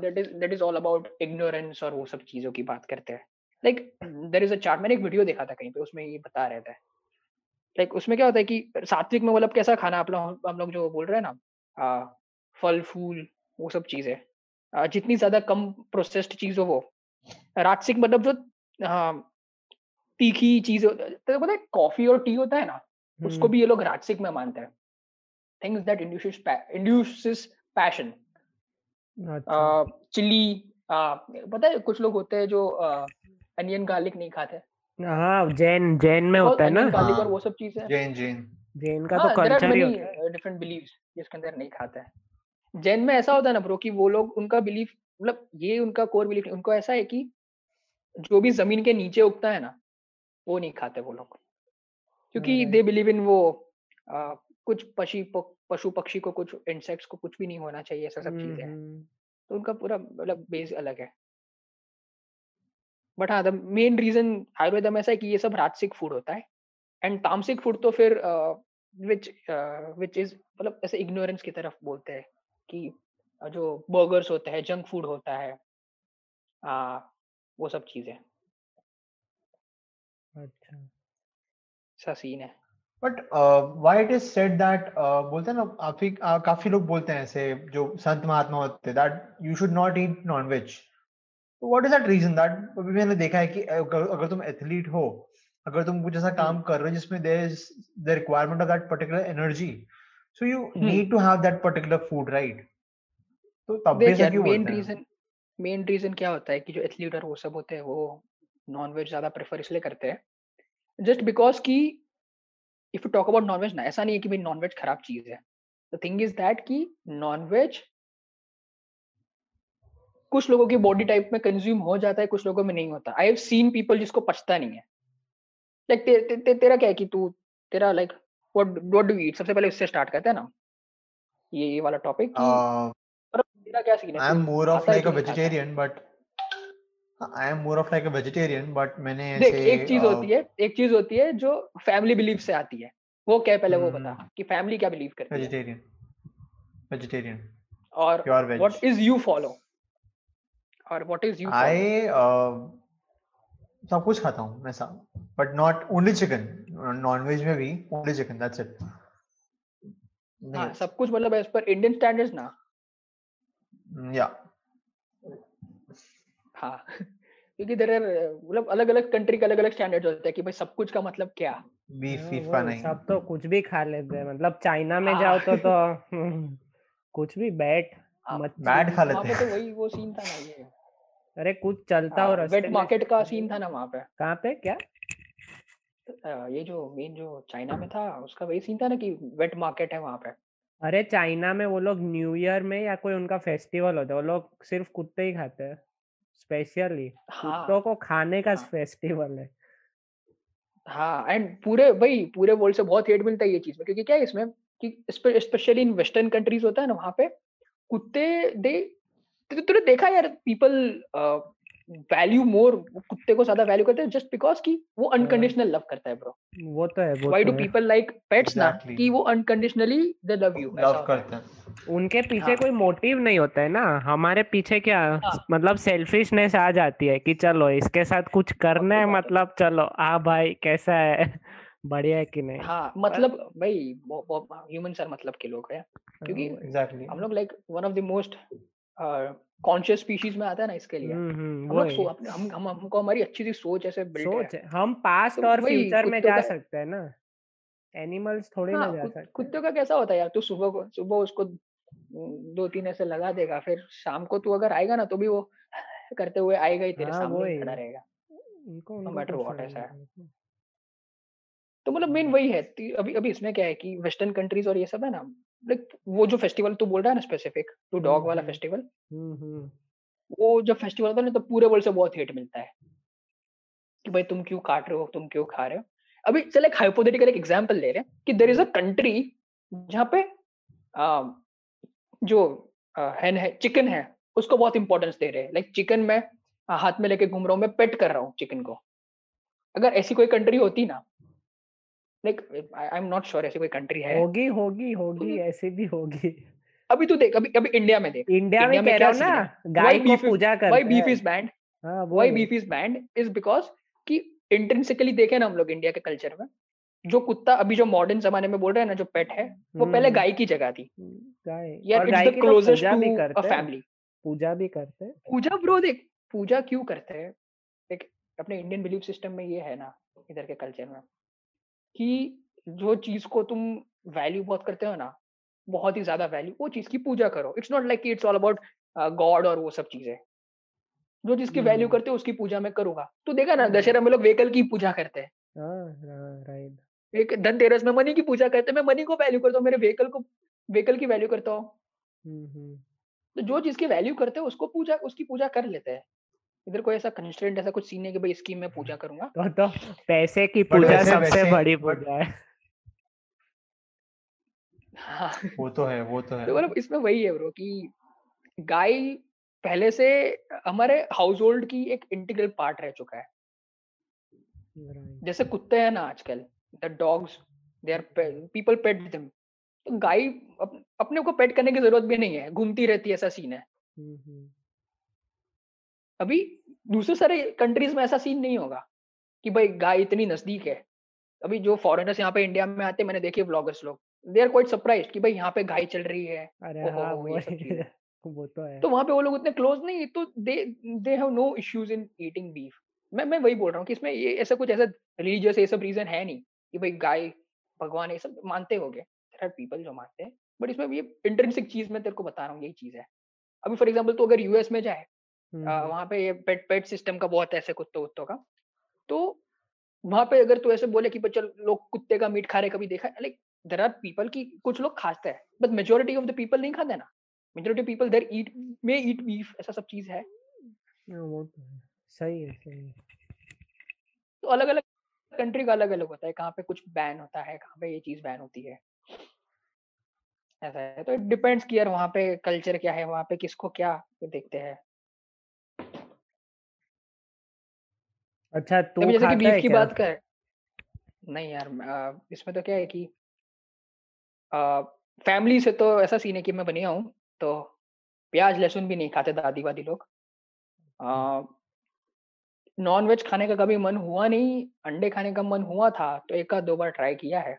that is that is all about ignorance और वो सब चीज़ों की बात करते हैं। Like there is a chart मैंने एक वीडियो देखा था कहीं पे उसमें ये बता रहे थे। लाइक उसमें क्या होता है कि सात्विक में मतलब कैसा खाना आप लोग हम लोग जो बोल रहे हैं ना आ, फल फूल वो सब चीज़ें। जितनी ज़्यादा कम प्रोसेस्ड चीज़ हो वो। राजसिक मतलब जो हाँ, तीखी चीज़ तो पता है कॉफ़ी और टी होता है ना उसको हम्म, भी ये लोग राजसिक में मानते हैं। Things that induces induces passion chilli पता है कुछ लोग होते हैं जो अनियन गार्लिक नहीं खाते। हाँ जैन जैन में होता है ना? हाँ। वो सब चीज़ें जैन जैन। जैन का तो हाँ कल्चर ही है डिफरेंट बिलीव्स जिसके अंदर नहीं खाता है। जैन में ऐसा होता है ना ब्रो कि वो लोग उनका बिलीफ मतलब ये उनका कोर बिलीफ उनको ऐसा है कि जो भी ज़मीन के नीचे उगता है ना वो नहीं खाते वो लोग। क्योंकि दे बिलीव इन वो आ, कुछ पशी पशु पक्षी को कुछ इंसेक्ट्स को कुछ भी नहीं होना चाहिए ऐसा सब हम्म, चीज़ें हम्म, तो उनका पूरा मतलब बेस अलग है। बट हाँ द मेन रीजन आयुर्वेद में ऐसा है कि ये सब राजसिक फ़ूड होता है। एंड तामसिक फ़ूड तो फिर विच विच इज़ मतलब ऐसे इग्नोरेंस की तरफ़ बोलते हैं कि जो बर्गर्स होते हैं जंक फ़ूड होता है आ, वो सब चीज़ें। अच्छा। सीन है। But why it is said that बोलते हैं ना काफ़ी uh, काफ़ी लोग बोलते हैं ऐसे जो संत महात्मा होते हैं that you should not eat non veg what is that reason that मैंने देखा है कि अगर, अगर तुम एथलीट हो अगर तुम कुछ ऐसा काम कर रहे हो जिसमें there is the requirement of that particular energy so you. Need to have that particular food right तो तब भी क्यों मेन रीजन मेन रीजन क्या होता है कि जो एथलीट और वो सब होते हैं वो नॉन वेज ज़्यादा प्रेफर इसलिए करते हैं जस्ट बिकॉज़ कि if you talk about non veg ना ऐसा नहीं है कि भाई नॉन वेज खराब चीज़ है। द थिंग इज़ दैट कि नॉन वेज कुछ लोगों की बॉडी टाइप में कंज्यूम हो जाता है कुछ लोगों में नहीं होता। आई हैव सीन पीपल जिसको पचता नहीं है। लाइक like, ते, ते, ते, तेरा क्या है कि तू तेरा like what what do eat सबसे पहले इससे स्टार्ट करते हैं ना। ये ये वाला टॉपिक कि uh, तेरा क्या सीन है? I am तू more of खाता है like कि a नहीं खाता है? vegetarian, but I am more of like a vegetarian, but मैंने देख एक चीज़ uh, होती है एक चीज़ होती है जो फैमिली बिलीव से आती है। वो क्या पहले वो बता हम्म। कि फैमिली क्या बिलीव करती है? vegetarian, vegetarian, और व्हाट इज़ यू फॉलो और what is you I uh, सब कुछ खाता हूँ मैं सब, but not only chicken. Non-veg में भी only chicken. That's it. Nothing हाँ सब कुछ मतलब एज पर इंडियन स्टैंडर्ड्स ना Mm, Yeah. हाँ क्योंकि देर मतलब अलग अलग कंट्री के अलग अलग स्टैंडर्ड्स होते हैं कि भाई सब कुछ का मतलब क्या Beef, हाँ, FIFA वो नहीं. सब तो कुछ भी खा लेते हैं मतलब चाइना में हाँ। जाओ तो तो कुछ भी बैट हाँ, Bad खा लेते पे तो हैं. वही वो सीन था ना ये। अरे कुछ चलता हो रास्ते वेट मार्केट का सीन था ना वहाँ पे। कहाँ पे? क्या? ये जो मेन जो चाइना में था उसका वही सीन था ना कि वेट मार्केट है वहाँ पे। अरे चाइना में वो लोग न्यू ईयर में या कोई उनका फेस्टिवल होता है वो लोग सिर्फ़ कुत्ते ही खाते हैं स्पेशली हाँ कुत्तों को खाने का हाँ। फेस्टिवल है। हाँ एंड पूरे भाई पूरे वर्ल्ड से बहुत हेट मिलता है ये चीज़ में क्योंकि क्या है इसमें कि स्पेशली इन वेस्टर्न कंट्रीज़ होता है ना वहाँ पे कुत्ते दे तूने तूने देखा यार पीपल वैल्यू मोर कुत्ते को ज़्यादा वैल्यू करते हैं जस्ट बिकॉज़ कि वो अनकंडीशनल लव करता है ब्रो वो तो है वो व्हाई तो डू पीपल लाइक पेट्स ना कि वो unconditionally they love you Love करते हैं. उनके पीछे हाँ। कोई मोटिव नहीं होता है ना हमारे पीछे क्या हाँ। मतलब सेल्फिशनेस आ जाती है कि चलो इसके साथ कुछ करना है है। मतलब चलो आ भाई कैसा है बढ़िया है कि नहीं? हाँ मतलब भाई ह्यूमंस आर मतलब के लोग हैं क्योंकि Exactly. हम लोग like one of the most conscious species में आता है ना इसके लिए। हम्म हम्म हम लोग अपने हम हम हमको हमारी अच्छी सी सोच ऐसे बिल्ड सोच है हम पास्ट तो और फ्यूचर में जा सकते हैं ना। एनिमल्स थोड़ी हाँ ना जा सकते कुत्तों का कैसा होता है यार? तू सुबह को सुबह उसको दो तीन ऐसे लगा देगा फिर शाम को तू अगर आएगा ना तो भी वो करते हुए आएगा ही तेरे हाँ, सामने खड़ा रहेगा। कुछ what नहीं ऐसा है। तो मतलब मेन वही है अभी अभी इसमें क्या है कि वेस्टर्न कंट्रीज़ और ये सब है ना लाइक वो जो फेस्टिवल तू बोल रहा है ना स्पेसिफिक टू डॉग हम्म, वाला हम्म। फेस्टिवल हम्म हम्म। वो जब फेस्टिवल होता है ना तो पूरे वर्ल्ड से बहुत हेट मिलता है। कि भाई तुम क्यों काट रहे हो तुम क्यों खा रहे हो? अभी चल एक हाइपोथेटिकल एक एग्जांपल ले रहे हैं कि देर इज़ अ कंट्री जहाँ पे आ, जो हैन है चिकन है उसको बहुत इंपॉर्टेंस दे रहे हैं। लाइक चिकन में हाथ में लेके घूम रहा हूँ मैं पेट कर रहा हूँ चिकन को। अगर ऐसी कोई कंट्री होती ना like I am not sure ऐसी कोई कंट्री है। होगी होगी होगी ऐसे भी होगी। अभी तू देख अभी अभी इंडिया में देख। इंडिया में इंडिया में कह रहा हूँ ना गाय को पूजा वाई करते बीफ इज़ बैंड हाँ वो beef is banned is because कि इंट्रिंसिकली देखे ना हम लोग इंडिया के कल्चर में जो कुत्ता अभी जो मॉडर्न जमाने में बोल रहे हैं ना जो पेट है वो पहले हम्म, गाय की जगह थी। यार इट्स द तो क्लोजेस्ट पूजा भी टू अ करते हैं। फैमिली पूजा भी करते हैं। पूजा ब्रो देख पूजा क्यों करते हैं? अपने इंडियन बिलीफ सिस्टम में ये है ना इधर के कल्चर में। कि जो चीज़ को तुम वैल्यू बहुत करते हो ना बहुत ही ज़्यादा वैल्यू वो चीज़ की पूजा करो। It's not like it's all about God और वो सब चीज़ें। जो जिसकी वैल्यू। करते हो उसकी पूजा मैं करूँगा। तो देखा ना। दशहरा में लोग व्हीकल की पूजा करते हैं। हाँ हाँ राइट एक धनतेरस में मनी की पूजा करते हैं। मैं मनी को वैल्यू करता हूँ मेरे व्हीकल को व्हीकल की वैल्यू करता हूँ। तो जो जिसकी वैल्यू करते हैं उसको पूजा उसकी पूजा कर लेते हैं। इधर कोई ऐसा कंस्ट्रेंट ऐसा कुछ सीन है कि भाई इसकी मैं पूजा करूँगा? तो तो पैसे की पूजा सबसे बड़ी पूजा है। हाँ। वो तो है वो तो है। तो मतलब इसमें वही है ब्रो कि गाय पहले से हमारे हाउस होल्ड की एक इंटीग्रल पार्ट रह चुका है। जैसे कुत्ते हैं ना आजकल the dogs they are people pet them तो गाय अप, अपने को पेट करने की ज़रूरत भी नहीं है घूमती रहती है ऐसा सीन है। हम्म, हम्म, अभी दूसरे सारे कंट्रीज़ में ऐसा सीन नहीं होगा कि भाई गाय इतनी नज़दीक है। अभी जो फॉरेनर्स यहाँ पे इंडिया में आते मैंने देखे ब्लॉगर्स लोग दे आर क्वाइट सरप्राइज़ कि भाई यहाँ पे गाय चल रही है। अरे हाँ वो वो। वो तो है। तो वहाँ पे वो लोग उतने क्लोज नहीं तो they they have no issues in eating beef मैं मैं वही बोल रहा हूँ कि इसमें ये ऐसा कुछ ऐसा रिलीजियस ये सब रीजन है नहीं कि भाई गाय भगवान ये सब मानते हो गए पीपल जो मानते हैं बट इसमें ये इंटरेंसिक चीज़ मैं तेरे को बता रहा हूँ यही चीज़ है। अभी फॉर एग्ज़ाम्पल तो अगर यूएस में जाए आ, वहाँ पे ये पेट पेट सिस्टम का बहुत ऐसे कुत्तों कुत्तों का। तो वहाँ पे अगर तू ऐसे बोले कि चल लोग कुत्ते का मीट खा रहे कभी देखा लाइक देर आर पीपल की कुछ लोग खाते हैं but majority of the people नहीं खाते ना। Majority people there eat may eat beef ऐसा सब चीज़ है। हाँ, तो है। सही है सही है। तो अलग अलग कंट्री का अलग अलग होता है कहाँ पे कुछ बैन होता है कहाँ पे ये चीज़ बैन होती है। ऐसा है। तो इट डिपेंड्स कि यार वहाँ पे कल्चर क्या है वहाँ पे किसको क्या देखते हैं। अच्छा तू अभी जैसे कि बीफ की क्या? बात कर नहीं यार इसमें तो क्या है कि फैमिली से तो ऐसा सीन है कि मैं बनिया हूँ तो प्याज लहसुन भी नहीं खाते दादी वादी लोग। नॉन वेज खाने का कभी मन हुआ नहीं अंडे खाने का मन हुआ था तो एक आध दो बार ट्राई किया है।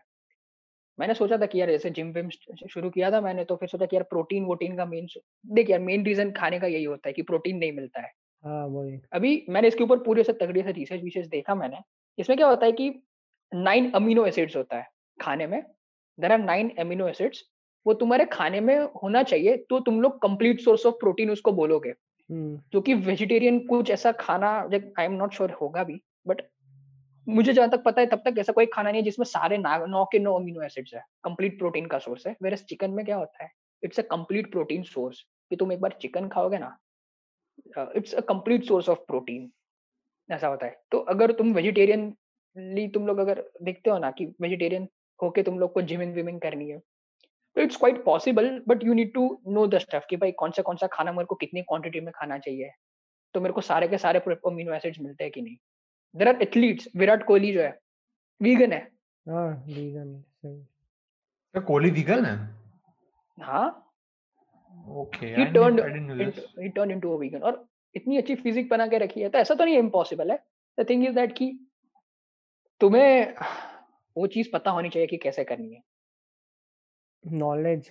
मैंने सोचा था कि यार जैसे जिम विम शुरू किया था मैंने तो फिर सोचा कि यार प्रोटीन वोटीन का मेन देख यार मेन रीजन खाने का यही होता है कि प्रोटीन नहीं मिलता है। हाँ वही। अभी मैंने इसके ऊपर पूरे से तगड़े से रिसर्च विसर्च देखा मैंने। इसमें क्या होता है कि नाइन अमीनो एसिड्स होता है खाने में। There are nine amino acids वो तुम्हारे खाने में होना चाहिए तो तुम लोग कंप्लीट सोर्स ऑफ़ प्रोटीन उसको बोलोगे। क्योंकि जो कि वेजिटेरियन कुछ ऐसा खाना आई एम नॉट श्योर होगा भी बट मुझे जहाँ तक पता है तब तक ऐसा कोई खाना नहीं है जिसमें सारे नौ के नौ अमीनो एसिड्स है। कंप्लीट प्रोटीन का सोर्स है। वेरस चिकन में क्या होता है? It's a complete protein source कि तुम एक बार चिकन खाओगे ना it's a complete source of protein ऐसा होता है। तो अगर तुम वेजिटेरियनली तुम लोग अगर देखते हो ना कि वेजिटेरियन होके तुम लोग को जिमिंग विमिंग करनी है तो it's quite possible but you need to know the stuff कि भाई कौन सा कौन सा खाना मेरे को कितनी क्वांटिटी में खाना चाहिए। तो मेरे को सारे के सारे अमीनो एसिड्स मिलते हैं कि नहीं? There are athletes Virat Kohli जो है वीगन है। हाँ वीगन सही। क्या कोहली वीगन है? हाँ। Okay he turned into, he turned into a vegan और इतनी अच्छी फिजिक बना के रखी है तो ऐसा तो नहीं इम्पॉसिबल है। द थिंग इज़ दैट कि तुम्हें वो चीज़ पता होनी चाहिए कि कैसे करनी है। नॉलेज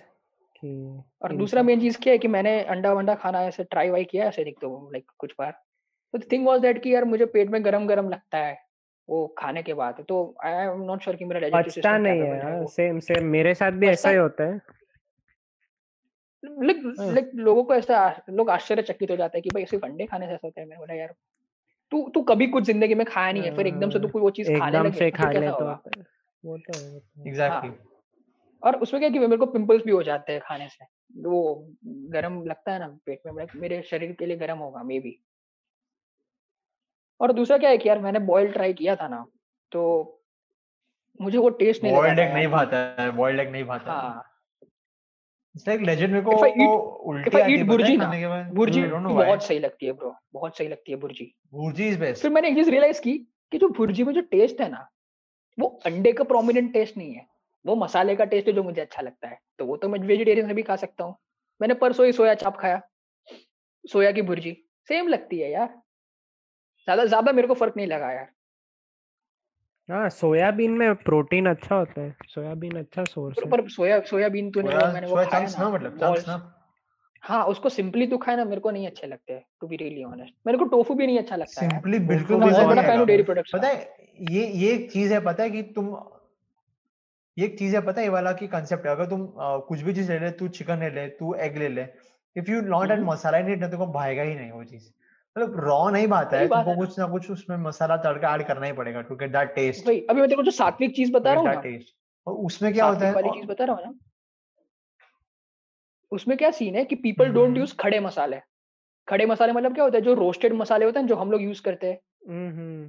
कि और दूसरा मेन चीज़ क्या है कि मैंने अंडा वंडा खाना ऐसे ट्राई वाई किया ऐसे देख तो लाइक कुछ बार। तो थिंग वाज दैट कि यार मुझे पेट में गरम गरम लगता है वो खाने के बाद तो आई एम नॉट श्योर कि मेरा डाइजेस्टिव सिस्टम नहीं है है हाँ सेम सेम मेरे साथ भी ऐसा ही। होता है। लाइक हाँ। लाइक लोगों को ऐसा लोग आश्चर्यचकित हो जाते हैं कि भाई सिर्फ़ अंडे खाने से ऐसा होता है। मैंने बोला यार तू तू कभी कुछ ज़िंदगी में खाया नहीं है फिर एकदम से तू हाँ, कोई वो चीज़ खाने लगे से तो खा ले तो है। वो तो है वो तो है। एग्जैक्टली और उसमें क्या कि मेरे को पिंपल्स भी हो जाते हैं खाने से। वो गरम लगता है ना पेट में मेरे, मेरे शरीर के लिए गरम होगा मे बी और दूसरा क्या है कि यार मैंने बॉयल ट्राई किया था ना तो मुझे वो टेस्ट नहीं लगा बॉइल्ड एग नहीं भाता है बॉइल्ड एग नहीं भाता हाँ। इट्स लाइक लेजेंड मेरे को भुर्जी ना, भुर्जी बहुत सही लगती है ब्रो बहुत सही लगती है भुर्जी भुर्जी इज़ बेस्ट फिर मैंने एक चीज़ रियलाइज़ की कि जो भुर्जी में जो टेस्ट है ना वो अंडे का प्रोमिनेंट टेस्ट नहीं है। वो मसाले का टेस्ट है जो मुझे अच्छा लगता है। तो वो तो मैं वेजिटेरियन से भी खा सकता हूँ। मैंने परसों ही सोया चाप खाया। सोया की भुर्जी सेम लगती है यार। ज़्यादा ज़्यादा मेरे को फ़र्क नहीं लगा यार। हाँ सोयाबीन में प्रोटीन अच्छा होता है सोयाबीन अच्छा सोर्स पर, है। पर सोया सोयाबीन तूने वो सोया मैंने वो सोया खाया ना मतलब चंक्स ना हाँ उसको सिंपली तू खाए ना मेरे को नहीं अच्छे लगते टू बी रियली ऑनेस्ट मेरे को टोफू भी नहीं अच्छा लगता सिंपली बिल्कुल भी नहीं बड़ा फ़ैन हूँ डेयरी प्रोडक्ट्स पता है ये ये एक चीज़ है पता है कि तुम ये एक चीज़ है पता है ये वाला की कंसेप्ट है। अगर तुम अ, कुछ भी चीज़ ले ले तू चिकन ले ले तू एग ले ले। If you not add hmm masala in it ना तुमको भाएगा ही नहीं वो चीज़। मतलब रॉ नहीं सही है बात तुमको है। ना कुछ ना कुछ उसमें मसाला तड़का ऐड करना ही पड़ेगा टू गेट दैट टेस्ट भाई अभी मैं तेरे को जो सात्विक चीज़ बता रहा हूँ टेस्ट और उसमें क्या होता है वाली चीज़ बता रहा हूँ ना उसमें क्या सीन है कि पीपल डोंट हम्म। यूज़ खड़े मसाले। खड़े मसाले मतलब क्या होता है जो रोस्टेड मसाले होते हैं जो हम लोग यूज़ करते हैं। हम्म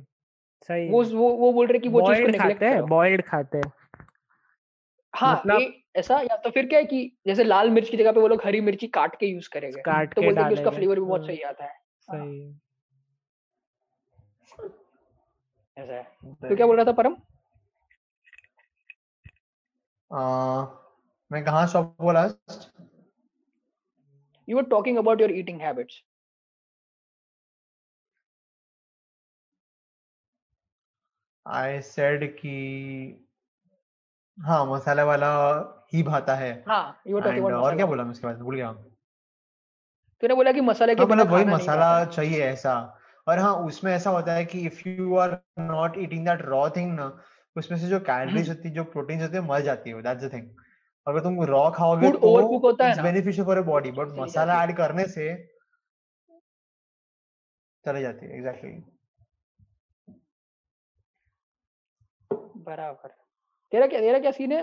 सही। वो वो वो बोल रहे कि वो चीज़ नेग्लेक्ट हैं बॉइल्ड खाते हैं। हाँ मतलब ऐसा या तो फिर क्या है कि जैसे लाल मिर्च की जगह पे वो लोग हरी मिर्ची काट के यूज़ करेंगे। काट तो बोलते हैं कि उसका फ्लेवर भी बहुत हाँ सही आता हाँ। सही ऐसा है तो क्या बोल रहा था परम? अ, मैं कहाँ स्टॉप हुआ last you are talking about your eating habits I said कि हाँ मसाला वाला ही भाता है। हाँ आर टॉकिंग एंड अबाउट और क्या बोला मैं उसके बाद? भूल गया। तूने बोला कि मसाले के हाँ मतलब वही मसाला चाहिए ऐसा। और हाँ उसमें ऐसा होता है कि if you are not eating that raw thing ना उसमें से जो कैलोरीज हम्म होती है जो प्रोटीन्स होते हैं मर जाती है दैट्स द थिंग अगर तुम रॉ खाओगे फ़ूड तो ओवर होता है ना? Beneficial for body but masala add करने से चले जाती है एग्जैक्टली बराबर। तेरा क्या तेरा क्या सीन है?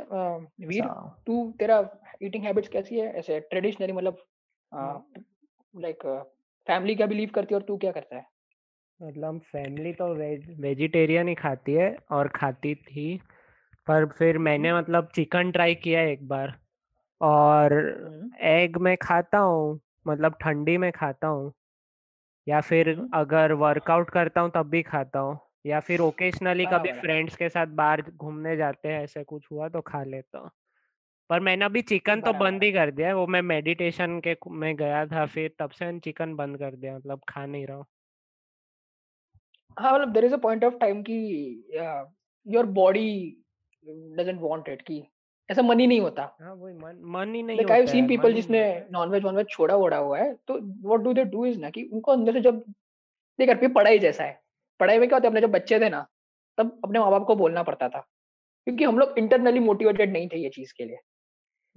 वीर तू तेरा ईटिंग हैबिट्स कैसी है? ऐसे ट्रेडिशनली मतलब हम्म, लाइक फैमिली क्या बिलीव करती है और तू क्या करता है? मतलब फैमिली तो वेज वेजिटेरियन ही खाती है और खाती थी पर फिर मैंने हम्म। मतलब चिकन ट्राई किया एक बार और हम्म। एग में खाता हूँ मतलब ठंडी में खाता हूँ या फिर हम्म, अगर वर्कआउट करता हूँ तब भी खाता हूँ या फिर ओकेशनली कभी फ्रेंड्स के साथ बाहर घूमने जाते हैं ऐसे कुछ हुआ तो खा लेता हूँ। पर मैंने अभी चिकन तो बंद ही कर दिया है वो मैं मेडिटेशन के में गया था फिर तब से चिकन बंद कर दिया मतलब खा नहीं रहा हूँ। हाँ मतलब there is a point of time कि your body doesn't want it कि ऐसा मन ही नहीं होता। हाँ वही मन मन ही नहीं आई हैव होता सीन पीपल जिसने नॉनवेज वॉनवेज छोड़ा वोड़ा हुआ है तो what do they do is ना कि उनको अंदर से जब देख यार पढ़ाई जैसा है पढ़ाई में क्या होता है अपने जब बच्चे थे ना तब अपने माँ बाप को बोलना पड़ता था क्योंकि हम लोग इंटरनली मोटिवेटेड नहीं थे ये चीज़ के लिए।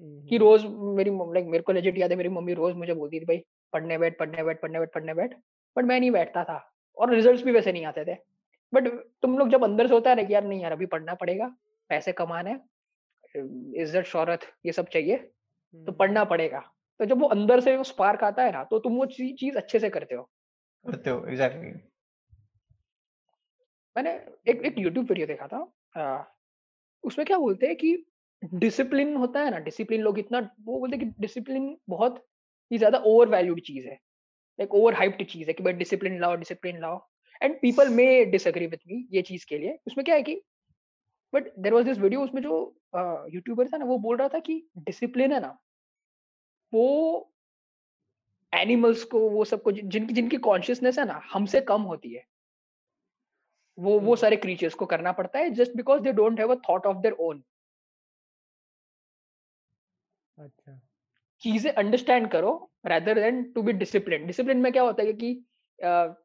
कि हम्म। रोज मेरी लाइक मेरे को लेजिट याद है मेरी मम्मी रोज मुझे बोलती थी भाई पढ़ने बैठ पढ़ने बैठ पढ़ने बैठ पढ़ने बैठ। बट मैं नहीं बैठता था और रिजल्ट्स भी वैसे नहीं आते थे। बट तुम लोग जब अंदर से होता है ना कि यार नहीं यार अभी पढ़ना पड़ेगा पैसे कमाने हैं, इज़्ज़त शौहरत ये सब चाहिए तो हम्म। पढ़ना पड़ेगा। तो जब वो अंदर से वो स्पार्क आता है ना तो तुम वो चीज़ अच्छे से करते हो। करते हो एग्जैक्टली मैंने एक एक यूट्यूब वीडियो देखा था आ, उसमें क्या बोलते हैं कि डिसिप्लिन होता है ना डिसिप्लिन लोग इतना वो बोलते हैं कि डिसिप्लिन बहुत ही ज़्यादा ओवर वैल्यूड चीज़ है एक ओवर हाइप्ड चीज़ है कि भाई डिसिप्लिन लाओ डिसिप्लिन लाओ। And people may disagree with me ये चीज़ के लिए। उसमें क्या है कि but there was this video उसमें जो यूट्यूबर था ना वो बोल रहा था कि डिसिप्लिन है ना वो एनिमल्स को वो सबको जिन- जिनकी जिनकी कॉन्शियसनेस है ना हमसे कम होती है। वो वो हम्म। सारे क्रीचर्स को करना पड़ता है just because they don't have a thought of their own. अच्छा। चीज़ें अंडरस्टैंड करो rather than to be discipline discipline में क्या होता है कि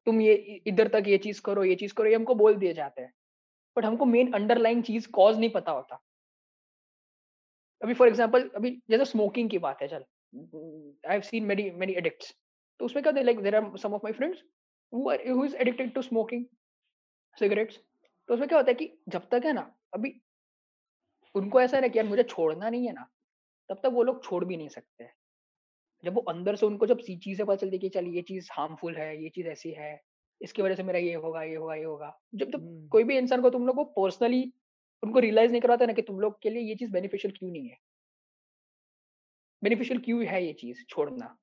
तुम ये इधर तक ये चीज़ करो, ये चीज़ करो, ये हमको बोल दिए जाते हैं। बट हमको मेन अंडरलाइंग चीज़ कॉज नहीं पता होता। अभी फॉर एग्ज़ाम्पल अभी जैसे स्मोकिंग की बात है, चल। I have seen many many addicts तो उसमें क्या like there are some of my friends who who is addicted to smoking cigarettes तो उसमें क्या होता है कि जब तक है ना, अभी उनको ऐसा है कि यार मुझे छोड़ना नहीं है ना तब तक वो लोग छोड़ भी नहीं सकते जब वो अंदर से उनको जब सी चीज़ें पता चलती है कि चल ये चीज़ हार्मफुल है ये चीज़ ऐसी है इसकी वजह से मेरा ये होगा ये होगा ये होगा। जब तक हम्म। कोई भी इंसान को तुम लोग को पर्सनली उनको रियलाइज़ नहीं करवाता ना कि तुम लोग के लिए ये चीज़ बेनिफिशियल क्यों नहीं है। बेनिफिशियल क्यों है ये चीज़ छोड़ना?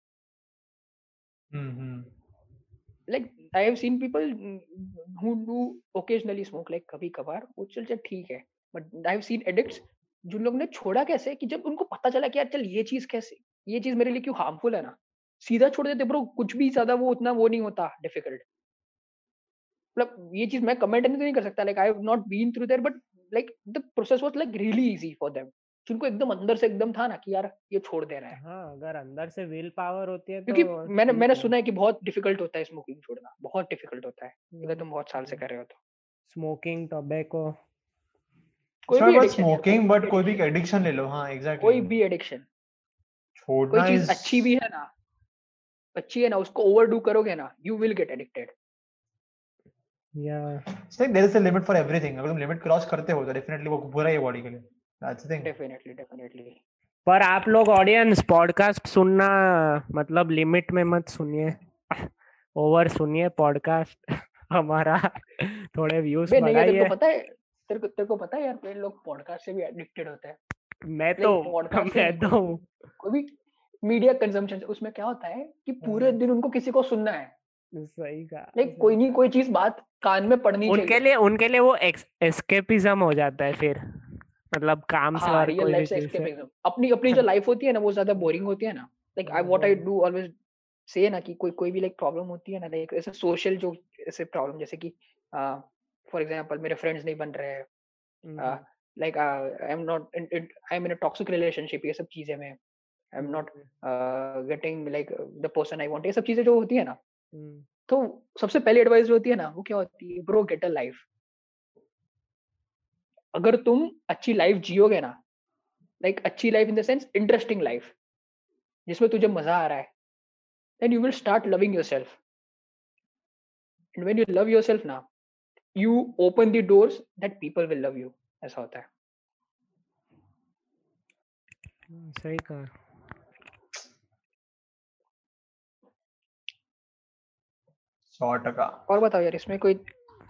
Like I have seen people who do occasionally smoke like कभी कभार वो चल चल ठीक है। But I have seen addicts जिन लोगों ने छोड़ा कैसे कि जब उनको पता चला कि यार चल ये चीज़ कैसे ये चीज़ मेरे लिए क्यों हार्मफुल है ना? सीधा छोड़ देते ब्रो कुछ भी ज़्यादा वो उतना वो नहीं होता डिफ़िकल्ट मतलब ये चीज़ मैं कमेंट नहीं तो नहीं कर सकता like I have not been through there but like the process was like really easy for them जिनको एकदम अंदर से एकदम था ना कि यार ये छोड़ दे रहा है। हाँ अगर अंदर से विल पावर होती है तो क्योंकि मैंने मैंने सुना है कि बहुत डिफ़िकल्ट होता है स्मोकिंग छोड़ना बहुत डिफ़िकल्ट होता है। अगर तुम बहुत साल से कर रहे हो तो। स्मोकिंग टोबैको कोई भी smoking but कोई भी एडिक्शन ले लो। हाँ कोई भी एडिक्शन कोई छोड़ना चीज़ इज़ अच्छी भी है ना अच्छी है ना उसको ओवरडू करोगे ना यू विल गेट एडिक्टेड या like there is a limit for everything अगर तुम लिमिट क्रॉस करते हो तो डेफिनेटली वो बुरा ही बॉडी के लिए। That's the thing definitely definitely पर आप लोग ऑडियंस पॉडकास्ट सुनना मतलब लिमिट में मत सुनिए। ओवर सुनिए पॉडकास्ट हमारा थोड़े व्यूज़ बे नहीं बढ़ाइए को पता है तेरे को तेरे को पता है यार ये लोग पॉडकास्ट से भी एडिक्टेड होते हैं। मैं तो मैं तो हूँ। कोई भी मीडिया कंजम्पशन उसमें क्या होता है कि पूरे दिन उनको किसी को सुनना है। सही का लाइक कोई नहीं कोई चीज़ बात कान में पड़नी उनके लिए उनके लिए वो एस्केपिज्म हो जाता है फिर। मतलब काम से हाँ और रियल कोई भी लाइफ से चीज़ अपनी अपनी जो लाइफ होती है ना वो ज़्यादा बोरिंग होती है ना। Like I what I hmm. Do always say ना कि कोई कोई भी लाइक प्रॉब्लम होती है ना लाइक ऐसे सोशल जो ऐसे प्रॉब्लम जैसे कि फॉर एग्ज़ाम्पल मेरे फ्रेंड्स नहीं बन रहे हैं। Like I am not I am in a toxic relationship ये सब चीज़ें मैं। I am not getting like the person I want ये सब चीज़ें जो होती है ना तो सबसे पहली एडवाइस जो होती है ना वो क्या होती है ब्रो गेट अ लाइफ अगर तुम अच्छी लाइफ जियोगे ना लाइक अच्छी life in the sense interesting life जिसमें तुझे मज़ा आ रहा है then you will start loving yourself and when you love yourself ना you open the doors that people will love you ऐसा होता है। हम्म, सही कहा। सौ टका। और बताओ यार इसमें कोई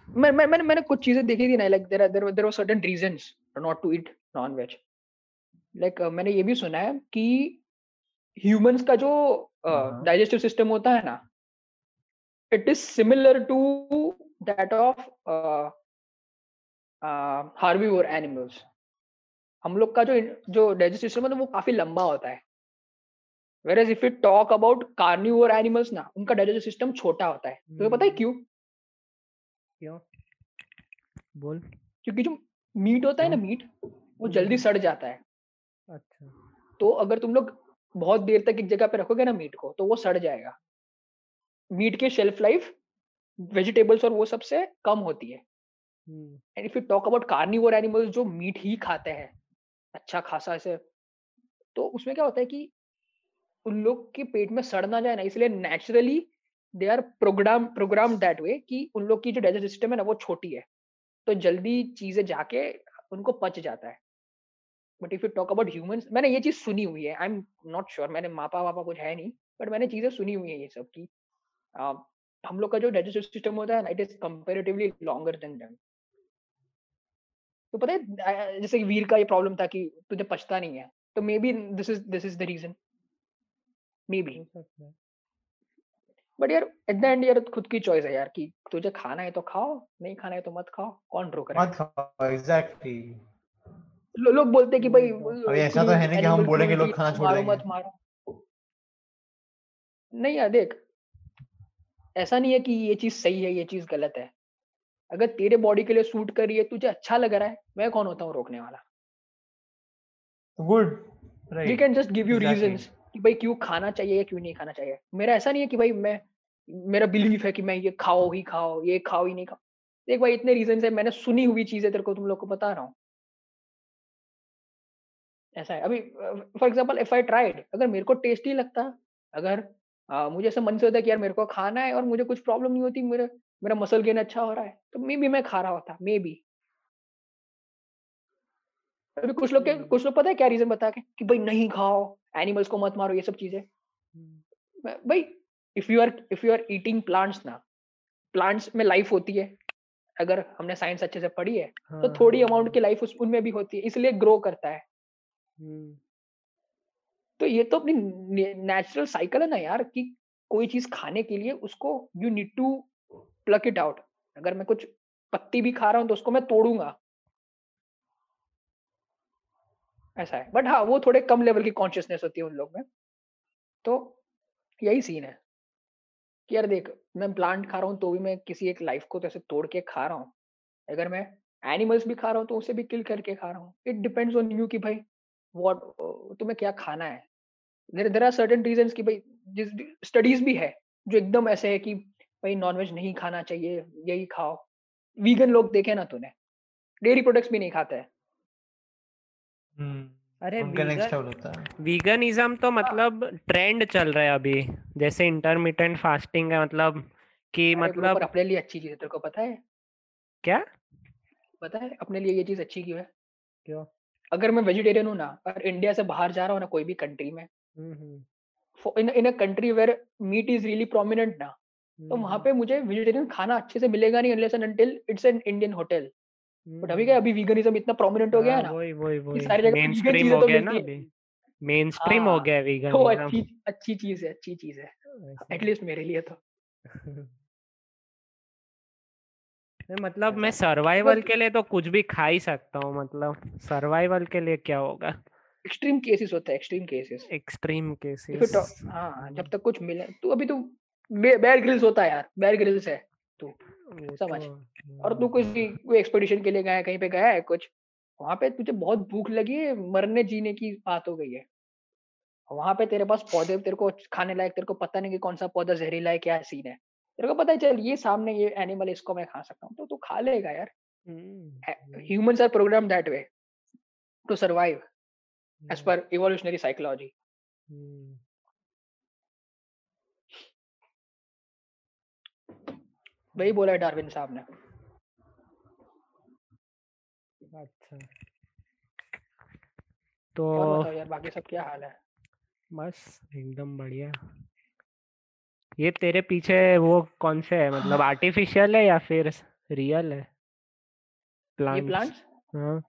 मैं मैं मैंने मैंने कुछ चीज़ें देखी थी ना like there there there were certain reasons not to eat non veg like मैंने ये भी सुना है कि ह्यूमंस का जो हाँ। डाइजेस्टिव सिस्टम होता है ना it is similar to that of herbivore animals हम लोग का जो जो डाइजेस्टिव सिस्टम है वो काफ़ी लंबा होता है। Where if you talk about carnivore animals ना उनका डाइजेस्टिव सिस्टम छोटा होता है। तुम्हें पता है हम्म। क्यों? क्यों? बोल। क्योंकि जो मीट होता है ना मीट वो जल्दी हम्म। सड़ जाता है। अच्छा। तो अगर तुम लोग बहुत देर तक एक जगह पे रखोगे ना मीट को तो वो सड़ जाएगा। मीट की शेल्फ लाइफ वेजिटेबल्स और वो सबसे कम होती है। And if you talk about carnivore animals जो मीट ही खाते हैं अच्छा खासा ऐसे तो उसमें क्या होता है कि उन लोग के पेट में सड़ ना जाए ना इसलिए naturally they are program program that way कि उन लोग की जो डाइजेस्ट सिस्टम है ना वो छोटी है। तो जल्दी चीज़ें जाके उनको पच जाता है। But if you talk about humans मैंने ये चीज़ सुनी हुई है। आई एम नॉट श्योर मैंने मापा वापा कुछ है नहीं बट मैंने चीज़ें सुनी हुई है ये सब की हम लोग का जो डाइजेस्टिव सिस्टम होता है ना it is comparatively longer than them तो पता है जैसे वीर का ये प्रॉब्लम था कि तुझे पछता नहीं है तो maybe this is this is the reason maybe but यार एट द एंड यार खुद की चॉइस है यार कि तुझे खाना है तो खाओ नहीं खाना है तो मत खाओ कौन रोक रहा है? मत खाओ एग्जैक्टली लो, लोग बोलते हैं कि भाई अभी ऐसा तो है नहीं कि हम बोलेंगे लोग खाना छोड़ देंगे। मत मारो। नहीं यार देख ऐसा नहीं है कि ये चीज़ सही है ये चीज़ गलत है। अगर तेरे बॉडी के लिए सूट कर रही है तुझे अच्छा लग रहा है मैं कौन होता हूँ रोकने वाला? Good we can just give you. Reasons कि भाई क्यों खाना चाहिए या क्यों नहीं खाना चाहिए। मेरा ऐसा नहीं है कि भाई मैं मेरा बिलीफ है कि मैं ये खाओ ही खाओ ये खाओ ही नहीं खाओ। देख भाई इतने रीजंस है मैंने सुनी हुई चीज़ें तेरे को तुम लोग को बता रहा हूँ। ऐसा है। अभी for example if I tried अगर मेरे को टेस्टी लगता अगर अ, मुझे ऐसा मन से होता है कि यार मेरे को खाना है और मुझे कुछ प्रॉब्लम नहीं होती मेरा मेरा मसल गेन अच्छा हो रहा है तो मे बी मैं खा रहा होता मे बी अभी कुछ लोग के हम्म। कुछ लोग पता है क्या रीजन बता के कि भाई नहीं खाओ एनिमल्स को मत मारो ये सब चीज़ें। हम्म, भाई if you are if you are eating plants ना प्लांट्स में लाइफ होती है अगर हमने साइंस अच्छे से पढ़ी है हाँ, तो थोड़ी हाँ, अमाउंट की लाइफ उनमें भी होती है इसलिए ग्रो करता है। हम्म, तो ये तो अपनी नेचुरल साइकिल है ना यार कि कोई चीज़ खाने के लिए उसको you need to pluck it out अगर मैं कुछ पत्ती भी खा रहा हूँ तो उसको मैं तोड़ूँगा। ऐसा है। बट हाँ वो थोड़े कम लेवल की कॉन्शियसनेस होती है उन लोग में। तो यही सीन है कि यार देख, मैं प्लांट खा रहा हूँ तो भी मैं किसी एक लाइफ को तो ऐसे तोड़ के खा रहा हूँ। अगर मैं एनिमल्स भी खा रहा हूँ तो उसे भी किल करके खा रहा हूँ। इट डिपेंड्स ऑन यू कि भाई वॉट तुम्हें क्या खाना है? देर आर सर्टन रीजन कि भाई जिस स्टडीज़ भी है जो एकदम ऐसे है कि भाई नॉनवेज नहीं खाना चाहिए यही खाओ। वीगन लोग देखे ना तूने डेयरी प्रोडक्ट्स भी नहीं खाते हैं। हम्म अरे उनका नेक्स्ट वीगन लेवल होता है। वीगनिज्म तो मतलब ट्रेंड चल रहा है अभी जैसे इंटरमिटेंट फास्टिंग है मतलब कि मतलब अपने लिए अच्छी चीज़ है तेरे को पता है? क्या? पता है अपने लिए ये चीज़ अच्छी क्यों है? क्यों? अगर मैं वेजिटेरियन हूँ ना और इंडिया से बाहर जा रहा हूँ ना कोई भी कंट्री में हम्म। For- in in a country where meat is really prominent ना तो वहाँ हम्म, पे मुझे वेजिटेरियन खाना अच्छे से मिलेगा नहीं unless and until it's an Indian hotel but अभी क्या हम्म, अभी वीगनिज्म इतना प्रोमिनेंट हो गया है हाँ, ना वही वही वही। सारी जगह मेन स्ट्रीम हो तो गया ना अभी। मेन स्ट्रीम हो हाँ गया तो अच्छी अच्छी चीज़ है अच्छी चीज़ है। एटलीस्ट मेरे लिए तो। मतलब मैं सर्वाइवल के लिए तो कुछ भी खा ही सकता हूँ मतलब सर्वाइवल के लिए क्या होगा? एक्सट्रीम केसेस होते हैं extreme cases. Extreme cases it हाँ जब तक कुछ मिले तू अभी तू बेयर ग्रिल्स होता है यार बेयर ग्रिल्स है तू समझ। तो और तू किसी कोई एक्सपेडिशन के लिए गया है कहीं पे गया है कुछ वहाँ पे तुझे बहुत भूख लगी है मरने जीने की बात हो गई है। वहाँ पे तेरे पास पौधे तेरे को खाने लायक तेरे को पता नहीं कि कौन सा पौधा जहरीला है क्या सीन है। तेरे को पता है चल ये सामने ये एनिमल इसको मैं खा सकता हूँ तो तू खा लेगा यार। Humans are program that way to survive as per evolutionary psychology hmm, वही बोला है डार्विन साहब ने। अच्छा। तो यार बाकी सब क्या हाल है? बस एकदम बढ़िया। ये तेरे पीछे वो कौन से है मतलब आर्टिफिशियल है या फिर रियल है? ये प्लांट्स प्लांट्स हाँ।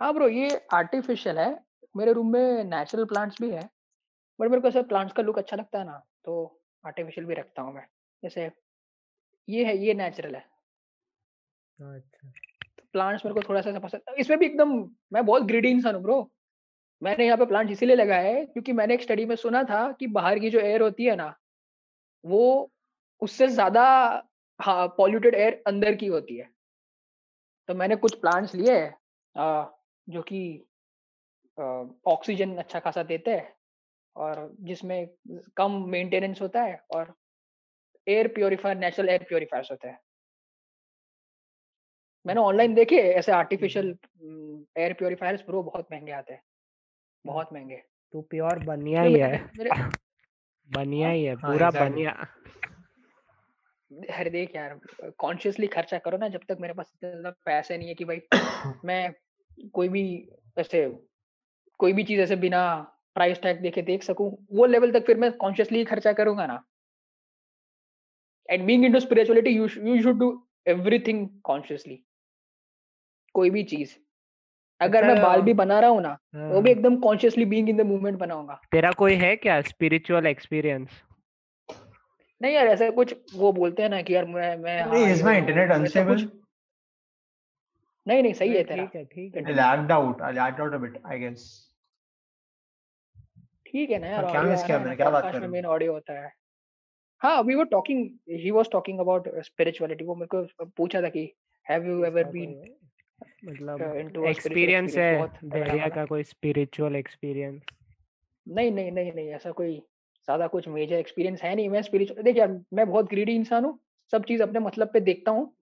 हाँ ब्रो ये आर्टिफिशियल है मेरे रूम में नेचुरल प्लांट्स भी है बट मेरे को ऐसे प्लांट्स का लुक अच्छा लगता है ना तो आर्टिफिशियल भी रखता हूँ मैं। जैसे ये है ये नेचुरल है। अच्छा। प्लांट्स मेरे को थोड़ा सा पसंद इसमें भी एकदम मैं बहुत ग्रीडी इंसान हूँ ब्रो मैंने यहाँ पे प्लांट इसीलिए लगाए है क्योंकि मैंने एक स्टडी में सुना था कि बाहर की जो एयर होती है ना वो उससे ज़्यादा हाँ पॉल्यूटेड एयर अंदर की होती है। तो मैंने कुछ प्लांट्स लिए जो कि ऑक्सीजन अच्छा खासा देते हैं और जिसमें कम मेंटेनेंस होता है और air purifier natural air purifiers होते हैं। मैंने ऑनलाइन देखे ऐसे आर्टिफिशियल एयर प्योरीफायर्स ब्रो बहुत महँगे आते हैं बहुत महँगे। तू प्योर बनिया ही है। बनिया ही है हाँ, पूरा. बनिया। अरे देख यार कॉन्शियसली खर्चा करो ना जब तक मेरे पास इतने पैसे नहीं है कि भाई मैं कोई भी ऐसे कोई भी चीज़ ऐसे बिना प्राइस टैग देखे देख सकूँ वो लेवल तक फिर मैं कॉन्शियसली खर्चा करूँगा ना। And being into spirituality you you should do everything consciously कोई भी चीज़। अगर मैं बाल भी बना रहा हूँ ना वो भी हाँ, एकदम consciously being in the movement बनाऊँगा। तेरा कोई है क्या स्पिरिचुअल एक्सपीरियंस नहीं यार ऐसा कुछ वो बोलते हैं ना कि यार मैं मैं हाँ, is ये my वो- internet वैसा unstable? कुछ नहीं नहीं सही है तेरा। ठीक है ठीक है। Lagged out. I lagged out a bit, I guess. ठीक है ना यार हाँ, क्या आ किया है मैंने? क्या बात कर मेन ऑडियो होता है। हाँ we were talking he was talking about spirituality वो मेरे को पूछा था कि हैव यू एवर बीन मतलब एक्सपीरियंस है experience, बहुत तगड़ा दरिया का कोई स्पिरिचुअल एक्सपीरियंस नहीं नहीं नहीं नहीं ऐसा कोई ज़्यादा कुछ मेजर एक्सपीरियंस है नहीं। मैं स्पिरिचुअल देख यार मैं बहुत ग्रीडी इंसान हूँ सब चीज़ अपने मतलब पे देखता हूँ।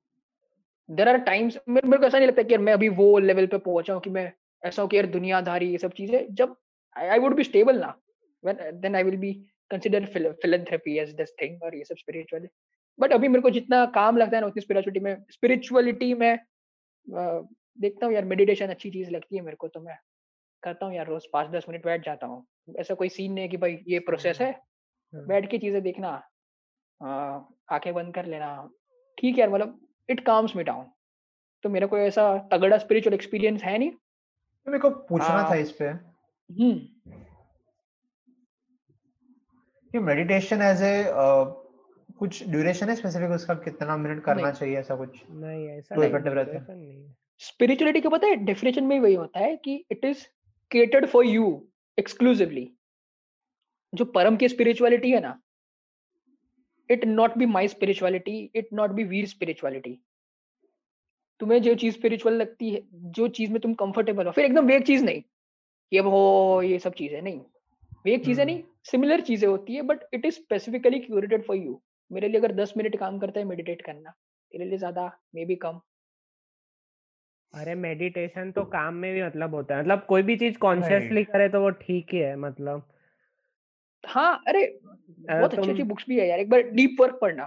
देर आर टाइम्स मेरे को ऐसा नहीं लगता कि यार मैं अभी वो लेवल पे पहुँचा हूँ कि मैं ऐसा हूँ कि यार दुनियादारी ये सब चीज़ें जब आई वुड बी स्टेबल ना then I will be consider philanthropy as this thing और ये सब स्पिरिचुअल बट अभी मेरे को जितना काम लगता है ना उतनी स्पिरिचुअलिटी में स्पिरिचुअलिटी में देखता हूँ यार मेडिटेशन अच्छी चीज़ लगती है मेरे को तो मैं करता हूँ यार रोज पाँच दस मिनट बैठ जाता हूँ। ऐसा कोई सीन नहीं है कि भाई ये प्रोसेस है हाँ। बैठ के चीज़ें देखना आँखें बंद कर लेना। ठीक है यार मतलब इट काम्स मी डाउन तो मेरा कोई ऐसा तगड़ा स्पिरिचुअल एक्सपीरियंस है नहीं। तो मेरे को पूछना हाँ। था इस पे। हम्म। मेडिटेशन एज ए कुछ ड्यूरेशन है स्पेसिफिक उसका? कितना मिनट करना चाहिए ऐसा कुछ? नहीं ऐसा नहीं रहता है। नहीं स्पिरिचुअलिटी का पता है? डेफिनेशन में वही होता है कि it is catered for you exclusively जो परम की स्पिरिचुअलिटी है ना it not be my spirituality it not be Veer spirituality तुम्हें जो चीज़ स्पिरिचुअल लगती है जो चीज़ में तुम कंफर्टेबल हो फिर एकदम वेग चीज़ नहीं कि अब हो ये सब चीज़ें नहीं। वेग चीज़ें नहीं सिमिलर चीज़ें होती है but it is specifically curated for you मेरे लिए अगर दस मिनट काम करता है मेडिटेट करना तेरे लिए ज़्यादा मे बी कम। अरे मेडिटेशन तो काम में भी मतलब होता है मतलब कोई भी चीज़ कॉन्शियसली करे तो वो ठीक ही है मतलब। हाँ अरे बहुत अच्छी अच्छी बुक्स भी है यार एक बार डीप वर्क पढ़ना।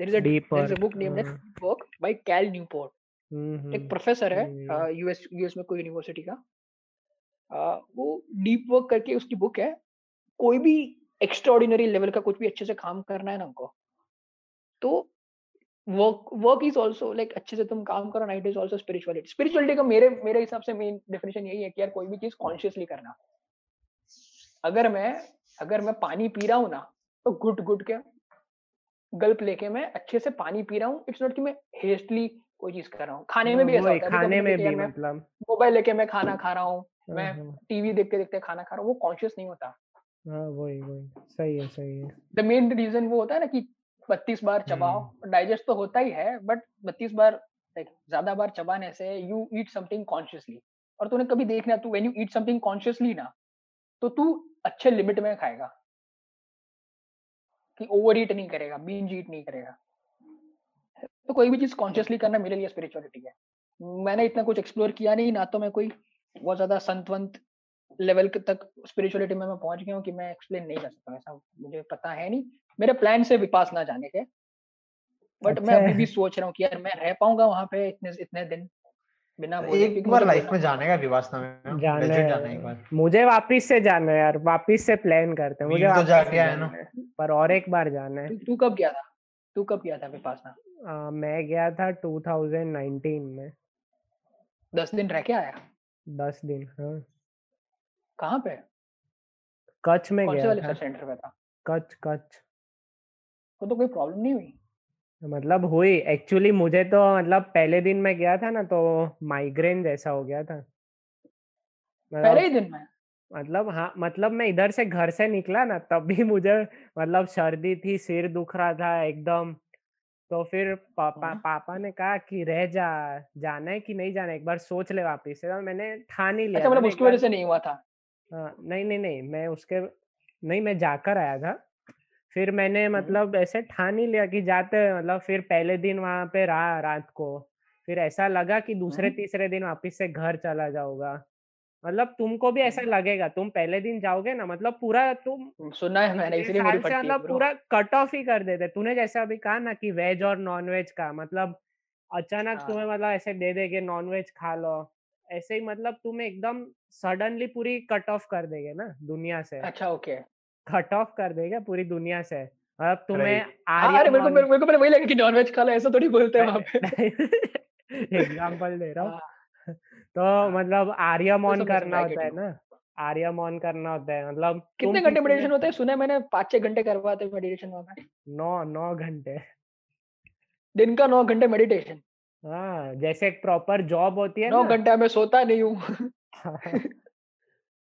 There is a deep a book named deep work by Cal Newport एक प्रोफेसर है यूएस यूएस में कोई यूनिवर्सिटी का। वो डीप वर्क करके उसकी बुक है। कोई भी एक्स्ट्राऑर्डिनरी लेवल का कुछ भी अच्छे से काम करना है ना उनको। तो work work is also like अच्छे से तुम काम करो night is also spirituality spirituality का मेरे मेरे हिसाब से मेन डेफिनेशन यही है कि यार कोई भी चीज़ कॉन्शियसली करना। अगर मैं अगर मैं पानी पी रहा हूँ ना तो गुट गुट के गल्प लेके मैं अच्छे से पानी पी रहा हूँ। इट्स नॉट कि मैं हेस्टली कोई चीज़ कर रहा हूँ। खाने में भी ऐसा होता है खाने में भी मतलब। मोबाइल लेके मैं खाना खा रहा हूँ मैं टीवी देखते देखते खाना खा रहा हूँ वो कॉन्शियस नहीं होता। हाँ वही वही। सही है सही है। द मेन रीजन वो होता है ना कि बत्तीस बार चबाओ डाइजेस्ट तो होता ही है बट बत्तीस बार ज़्यादा बार चबाने से यू ईट समथिंग कॉन्शियसली और तूने कभी देखना तू when you eat something consciously ना तो तू अच्छे लिमिट में खाएगा। कि ओवर ईट नहीं करेगा बींज ईट नहीं करेगा। तो कोई भी चीज़ कॉन्शियसली करना मेरे लिए स्पिरिचुअलिटी है। मैंने इतना कुछ एक्सप्लोर किया नहीं ना तो मैं कोई बहुत ज़्यादा संतवंत लेवल तक स्पिरिचुअलिटी में मैं पहुँच गया हूँ कि मैं एक्सप्लेन नहीं कर सकता ऐसा मुझे पता है नहीं। मेरे प्लान से विपास ना जाने के। बट अच्छा। मैं अभी भी सोच रहा हूँ कि यार मैं रह पाऊँगा वहाँ पे इतने इतने दिन। बिना एक बार लाइफ में जाने का विवासना में जाने जाना एक बार। मुझे वापस से जाना है यार वापस से प्लान करते हैं। मुझे तो ना। पर और एक बार जाना है। तू कब गया था? तू कब गया था विपासना मैं गया था 2019 में। दस दिन रह के आया? दस दिन हाँ। कहाँ पे? कच्छ में गया था। सेंटर पे था? कच्छ कच्छ। तो, तो कोई प्रॉब्लम नहीं हुई? मतलब हुई। एक्चुअली मुझे तो मतलब पहले दिन में गया था ना तो माइग्रेन जैसा हो गया था। मतलब, पहले ही दिन में? मतलब हाँ मतलब मैं इधर से घर से निकला ना तब भी मुझे मतलब सर्दी थी सिर दुख रहा था एकदम। तो फिर पापा पापा ने कहा कि रह जा जाना है कि नहीं जाना एक बार सोच ले वापिस से। तो मैंने ठान ही लिया अच्छा मतलब उसकी वजह से नहीं हुआ था? आ, नहीं नहीं नहीं मैं उसके नहीं मैं जाकर आया था। फिर मैंने मतलब ऐसे ठान ही लिया कि जाते मतलब फिर पहले दिन वहाँ पे रहा रात को। फिर ऐसा लगा कि दूसरे तीसरे दिन वापिस से घर चला जाऊँगा। मतलब तुमको भी ऐसा लगेगा तुम पहले दिन जाओगे ना मतलब पूरा तुम सुना है मैंने इसलिए मेरी से मतलब पूरा कट ऑफ़ ही कर देते। तूने जैसे अभी कहा ना कि वेज और नॉन वेज का मतलब अचानक हाँ। तुम्हें मतलब ऐसे दे देंगे नॉन वेज खा लो। ऐसे ही मतलब तुम्हें एकदम सडनली पूरी कट ऑफ़ कर देंगे ना दुनिया से। अच्छा ओके। कट ऑफ़ कर देगा पूरी दुनिया से। अब तुम्हें हाँ, अरे मेरे को मेरे को वही लगा कि नॉनवेज खा लो ऐसा थोड़ी बोलते हैं वहाँ पे। एग्जांपल दे रहा हूँ। हाँ। तो मतलब आर्यमोन तो करना होता है ना? आर्यमोन करना होता है। मतलब कितने घंटे मेडिटेशन होते हैं? सुने मैंने पाँच छह घंटे करवाते हैं मेडिटेशन वहाँ पे। नौ नौ घंटे। दिन का नौ घंटे मेडिटेशन हाँ जैसे एक प्रॉपर जॉब होती है नौ घंटे में सोता नहीं हूँ।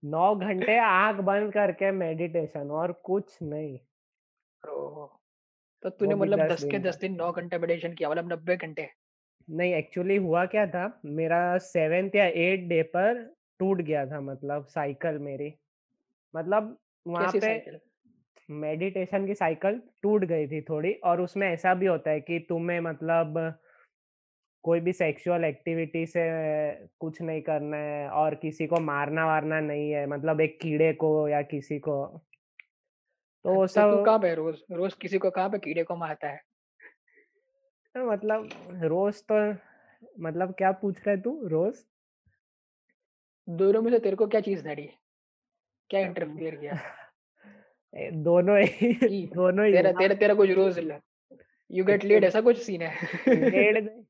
नौ घंटे आँख बंद करके मेडिटेशन और कुछ नहीं। तो तूने मतलब दस के दस दिन नौ घंटे मेडिटेशन किया मतलब नब्बे घंटे? नहीं एक्चुअली हुआ क्या था मेरा सेवेंथ या एट डे पर टूट गया था मतलब साइकिल मेरी। मतलब वहाँ पे मेडिटेशन की साइकिल टूट गई थी थोड़ी और उसमें ऐसा भी होता है कि तुम्हें मतलब कोई भी सेक्सुअल एक्टिविटी से कुछ नहीं करना है और किसी को मारना वारना नहीं है मतलब एक कीड़े को या किसी को। तो वो सब कहाँ पे रोज रोज किसी को कहाँ पे कीड़े को मारता है? तो मतलब रोज तो मतलब क्या पूछ रहे तू रोज? दोनों में से तेरे को क्या चीज़ नड़ी क्या इंटरफेयर किया? दोनों ही दोनों ही तेरा तेरा तेरा कुछ रोज यू गेट लेड ऐसा कुछ सीन है? लेड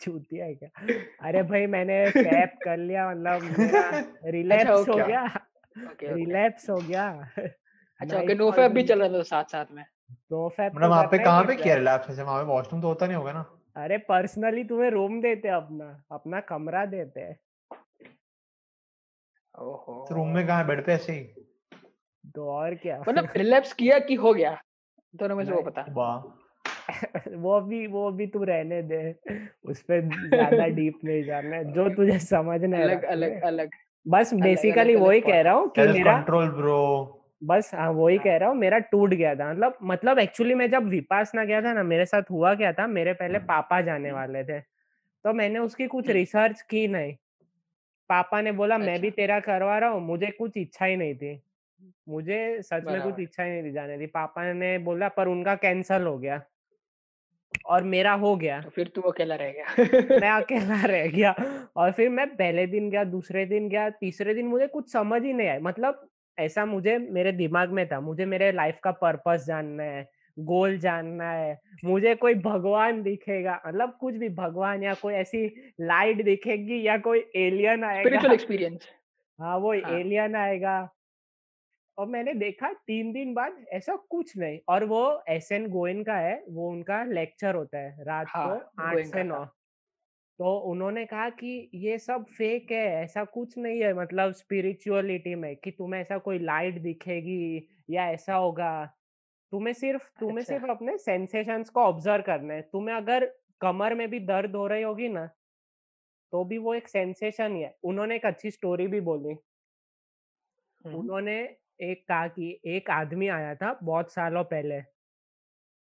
चूतिया है क्या? अरे भाई मैंने फैप कर लिया मतलब रिलैप्स अच्छा, हो गया। रिलैप्स हो गया। अच्छा ओके नो फैप भी चल रहा था साथ साथ में? नो फैप मतलब वहाँ पे कहाँ पे किया। रिलैप्स ऐसे वहाँ पे वॉशरूम तो होता नहीं होगा ना? अरे पर्सनली तुम्हें रूम देते अपना अपना कमरा देते। हैं ओहो। तो रूम में कहाँ बेड पे ऐसे ही? तो और क्या? मतलब रिलैप्स किया कि हो गया? दोनों में से वो पता? वाह। वो भी वो भी तू रहने दे उस पर ज़्यादा डीप नहीं जाना है जो तुझे समझना है। अलग अलग अलग बस बेसिकली वही कह रहा हूँ कि मेरा कंट्रोल ब्रो बस हाँ वही हाँ। कह रहा हूँ मेरा टूट गया था। मतलब मतलब एक्चुअली मैं जब विपासना गया था ना मेरे साथ हुआ क्या था मेरे पहले पापा जाने हम्म। वाले थे तो मैंने उसकी कुछ हम्म। रिसर्च की नहीं। पापा ने बोला मैं भी अच्छा। तेरा करवा रहा हूँ मुझे कुछ इच्छा ही नहीं थी। मुझे सच में कुछ इच्छा ही नहीं थी जाने दी। पापा ने बोला पर उनका कैंसल हो गया। और मेरा हो गया। तो फिर तू अकेला रह गया। मैं अकेला रह गया और फिर मैं पहले दिन गया दूसरे दिन गया तीसरे दिन मुझे कुछ समझ ही नहीं आया। मतलब ऐसा मुझे मेरे दिमाग में था मुझे मेरे लाइफ का पर्पस जानना है गोल जानना है मुझे कोई भगवान दिखेगा मतलब कुछ भी भगवान या कोई ऐसी लाइट दिखेगी या कोई एलियन आएगा। एक्सपीरियंस हाँ वो हाँ। एलियन आएगा। और मैंने देखा तीन दिन बाद ऐसा कुछ नहीं। और वो एस एन गोयन का है वो उनका लेक्चर होता है रात हाँ को आठ से नौ। तो उन्होंने कहा कि ये सब फेक है ऐसा कुछ नहीं है मतलब स्पिरिचुअलिटी में कि तुम्हें ऐसा कोई लाइट दिखेगी या ऐसा होगा। तुम्हें सिर्फ़ तुम्हें अच्छा। सिर्फ़ अपने सेंसेशंस को ऑब्ज़र्व करना है। तुम्हें अगर कमर में भी दर्द हो रही होगी ना तो भी वो एक सेंसेशन ही है। उन्होंने एक अच्छी स्टोरी भी बोली। उन्होंने एक कहा कि एक आदमी आया था बहुत सालों पहले।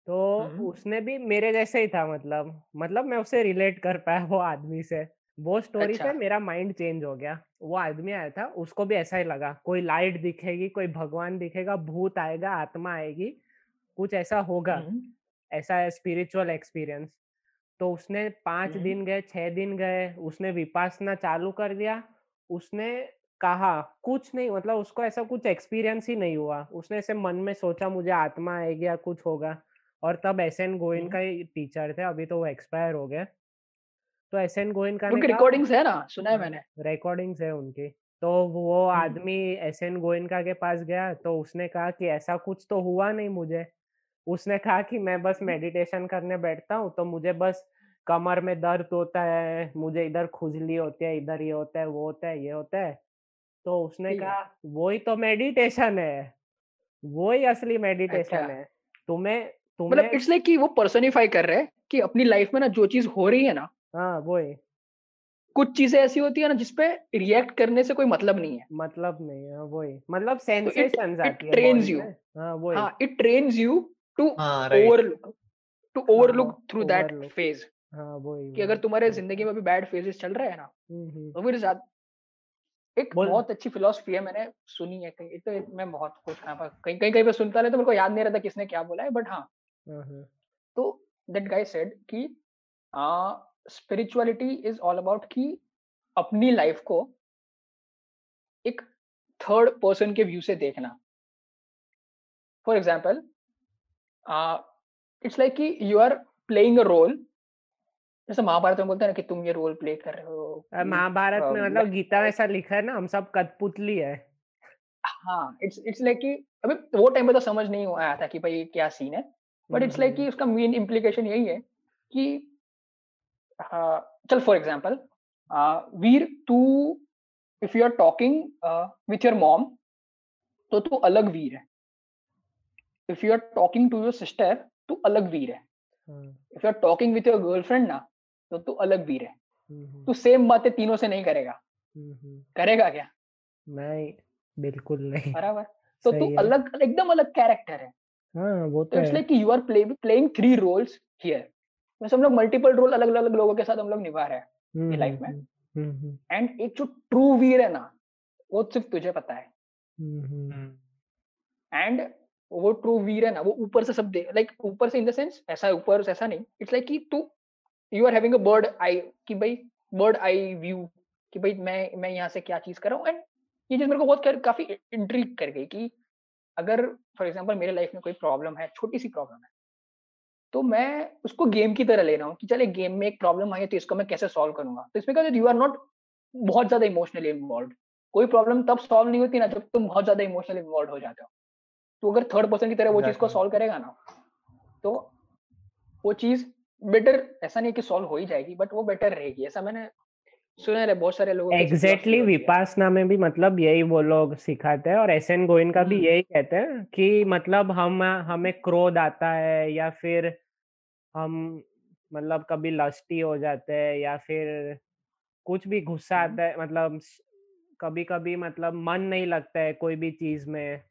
तो उसने भी मेरे जैसे ही था मतलब मतलब मैं उससे रिलेट कर पाया वो आदमी से। वो स्टोरी अच्छा। से मेरा माइंड चेंज हो गया। वो आदमी आया था उसको भी ऐसा ही लगा कोई लाइट दिखेगी कोई भगवान दिखेगा भूत आएगा आत्मा आएगी कुछ ऐसा होगा ऐसा स्पिरिचुअल एक्सपीरियंस तो उसने पाँच दिन गए छह दिन गए उसने विपासना चालू कर दिया उसने कहा कुछ नहीं मतलब उसको ऐसा कुछ एक्सपीरियंस ही नहीं हुआ। उसने ऐसे मन में सोचा मुझे आत्मा आएगी या कुछ होगा। और तब एस एन गोयन हम्म। का ही टीचर थे अभी तो वो एक्सपायर हो गए तो एस एन गोयनका का उनकी रिकॉर्डिंग्स है ना? सुना है मैंने। रिकॉर्डिंग्स है उनकी। तो वो हम्म। आदमी एस एन गोयनका के पास गया तो उसने कहा कि ऐसा कुछ तो हुआ नहीं मुझे। उसने कहा कि मैं बस हम्म। मेडिटेशन करने बैठता हूँ तो मुझे बस कमर में दर्द होता है मुझे इधर खुजली होती है इधर ये होता है वो होता है ये होता है। तो उसने कहा वही तो मेडिटेशन है वही असली मेडिटेशन अच्छा। है। तुम्हें मतलब तुम्हें इट्स लाइक कि वो पर्सनिफाई कर रहे हैं कि अपनी लाइफ में ना जो चीज़ हो रही है ना हाँ वही। कुछ चीज़ें ऐसी होती है ना जिसपे रिएक्ट करने से कोई मतलब नहीं है। मतलब नहीं है वही। मतलब तो सेंसेशंस इट आती है ट्रेन्स यू हाँ वही। हाँ it trains you to overlook to overlook through that phase हाँ वही कि अगर तुम्हारे ज़िंदगी में भी बैड फेजेस चल रहे हैं ना तो फिर एक बहुत अच्छी फिलोसफी है मैंने सुनी है कहीं तो मैं बहुत कुछ कहाँ पर कहीं कहीं कहीं पे सुनता रहे तो मेरे को याद नहीं रहता किसने क्या बोला है बट हाँ। हाँ हाँ। तो दैट गाय सेड कि स्पिरिचुअलिटी इज़ ऑल अबाउट कि अपनी लाइफ को एक थर्ड पर्सन के व्यू से देखना। फॉर एग्ज़ाम्पल इट्स लाइक कि you are playing a role जैसे महाभारत में बोलते हैं ना कि तुम ये रोल प्ले कर रहे हो महाभारत में मतलब गीता में ऐसा लिखा है ना हम सब कठपुतली है। हाँ इट्स इट्स लाइक कि अभी वो टाइम पे तो समझ नहीं आया था कि भाई क्या सीन है बट इट्स लाइक कि हम्म। उसका मेन इम्प्लीकेशन यही है कि हाँ, चल फॉर एग्ज़ाम्पल वीर तू if you are talking with your mom तो तू अलग वीर है। If you are talking to your sister तू अलग वीर है। हाँ if you are talking with your girlfriend ना तो तू अलग वीर है। हम्म हम्म। तू सेम बातें तीनों से नहीं करेगा। हम्म हम्म। करेगा क्या? नहीं बिल्कुल नहीं। बराबर। तो तू अलग एकदम अलग कैरेक्टर है। हाँ वो तो तो इट्स लाइक कि you are play playing three roles here वैसे हम लोग मल्टीपल रोल अलग अलग लोगों के साथ हम लोग निभा रहे हैं लाइफ में। हम्म हम्म हम्म। एंड एक जो ट्रू वीर है ना वो सिर्फ़ तुझे पता है। हम्म हम्म। हम्म। एंड वो ट्रू वीर है ना वो ऊपर से सब दे लाइक ऊपर से इन द सेंस ऐसा है ऊपर से ऐसा नहीं। इट्स लाइक कि तू you are having a bird eye कि भाई बर्ड आई व्यू कि भाई मैं मैं यहाँ से क्या चीज़ कर रहा हूँ? एंड ये चीज़ मेरे को बहुत कर, काफ़ी इंट्रीग कर गई कि अगर फॉर एग्जांपल मेरे लाइफ में कोई प्रॉब्लम है छोटी सी प्रॉब्लम है तो मैं उसको गेम की तरह ले रहा हूँ कि चले गेम में एक प्रॉब्लम आई है तो इसको मैं कैसे सॉल्व करूँगा? तो इसमें क्या यू आर नॉट बहुत ज़्यादा इमोशनली इन्वॉल्व कोई प्रॉब्लम तब सॉल्व नहीं होती ना जब तुम बहुत ज़्यादा इमोशनली इन्वॉल्व हो जाते हो। तो अगर थर्ड पर्सन की तरह वो चीज़ को. सॉल्व करेगा ना तो वो चीज़ बेटर ऐसा नहीं कि सॉल्व हो ही जाएगी बट वो बेटर रहेगी ऐसा मैंने सुना है बहुत सारे लोगों एग्जैक्टली exactly, विपासना में भी मतलब यही वो लोग सिखाते हैं और एस एन गोइन का भी हम्म। यही कहते हैं कि मतलब हम हमें क्रोध आता है या फिर हम मतलब कभी लस्टी हो जाते हैं या फिर कुछ भी गुस्सा हम्म। आता है मतलब कभी कभी मतलब मन नहीं लगता है कोई भी चीज़ में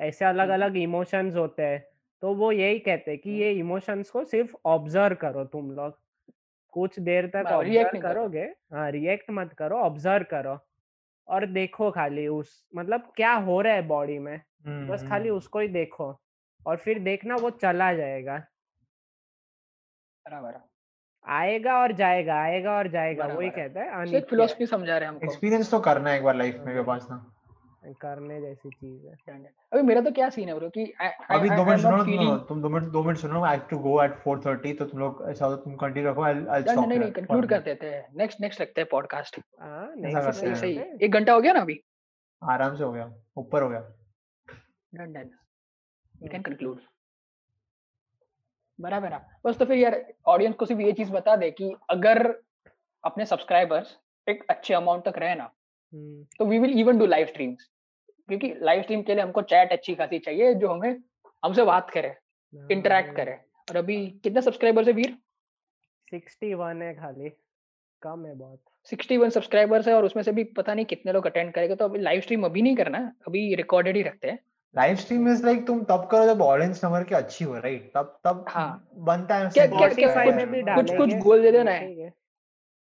ऐसे अलग अलग इमोशंस होते हैं तो वो यही कहते हैं कि ये इमोशंस को सिर्फ़ ऑब्ज़र्व करो तुम लोग। कुछ देर तक ऑब्ज़र्व करोगे हाँ रिएक्ट मत करो ऑब्ज़र्व करो और देखो खाली उस मतलब क्या हो रहा है बॉडी में बस खाली उसको ही देखो और फिर देखना वो चला जाएगा। बराबर आएगा और जाएगा आएगा और जाएगा वही कहता है फिलोसफी समझा रहे हैं हमको। एक्सपीरियंस तो करना है एक बार लाइफ में विपासना करने जैसी चीज़ है। अभी मेरा तो क्या सीन है ब्रो कि अभी दो मिनट सुनो तुम दो मिनट दो मिनट सुनो I have to go at 4:30 तो तुम लोग ऐसा हो तुम कंटिन्यू रखो आई आई स्टॉप नहीं नहीं कंक्लूड कर देते हैं। नेक्स्ट नेक्स्ट रखते हैं पॉडकास्ट हाँ नेक्स्ट सही सही एक घंटा हो गया ना अभी? आराम से हो गया ऊपर हो गया। Done done we can conclude बराबर है। बस तो फिर यार ऑडियंस को सिर्फ़ ये चीज़ बता दे कि अगर अपने सब्सक्राइबर्स एक अच्छे अमाउंट तक रहे ना हम्म। तो we will even do live streams क्योंकि लाइव स्ट्रीम के लिए हमको चैट अच्छी खासी चाहिए जो हमें हमसे बात करे इंटरेक्ट हाँ, करे। और अभी कितने सब्सक्राइबर्स है वीर? 61 है खाली कम है बहुत। 61 सब्सक्राइबर्स है और उसमें से भी पता नहीं कितने लोग अटेंड करेंगे तो अभी लाइव स्ट्रीम अभी नहीं करना अभी रिकॉर्डेड ही रखते हैं। लाइव स्ट्रीम इज़ लाइक तुम तब करो जब ऑडियंस नंबर की अच्छी हो राइट तब तब हाँ। बनता है क्या क्या क्या में भी कुछ कुछ गोल दे देना है।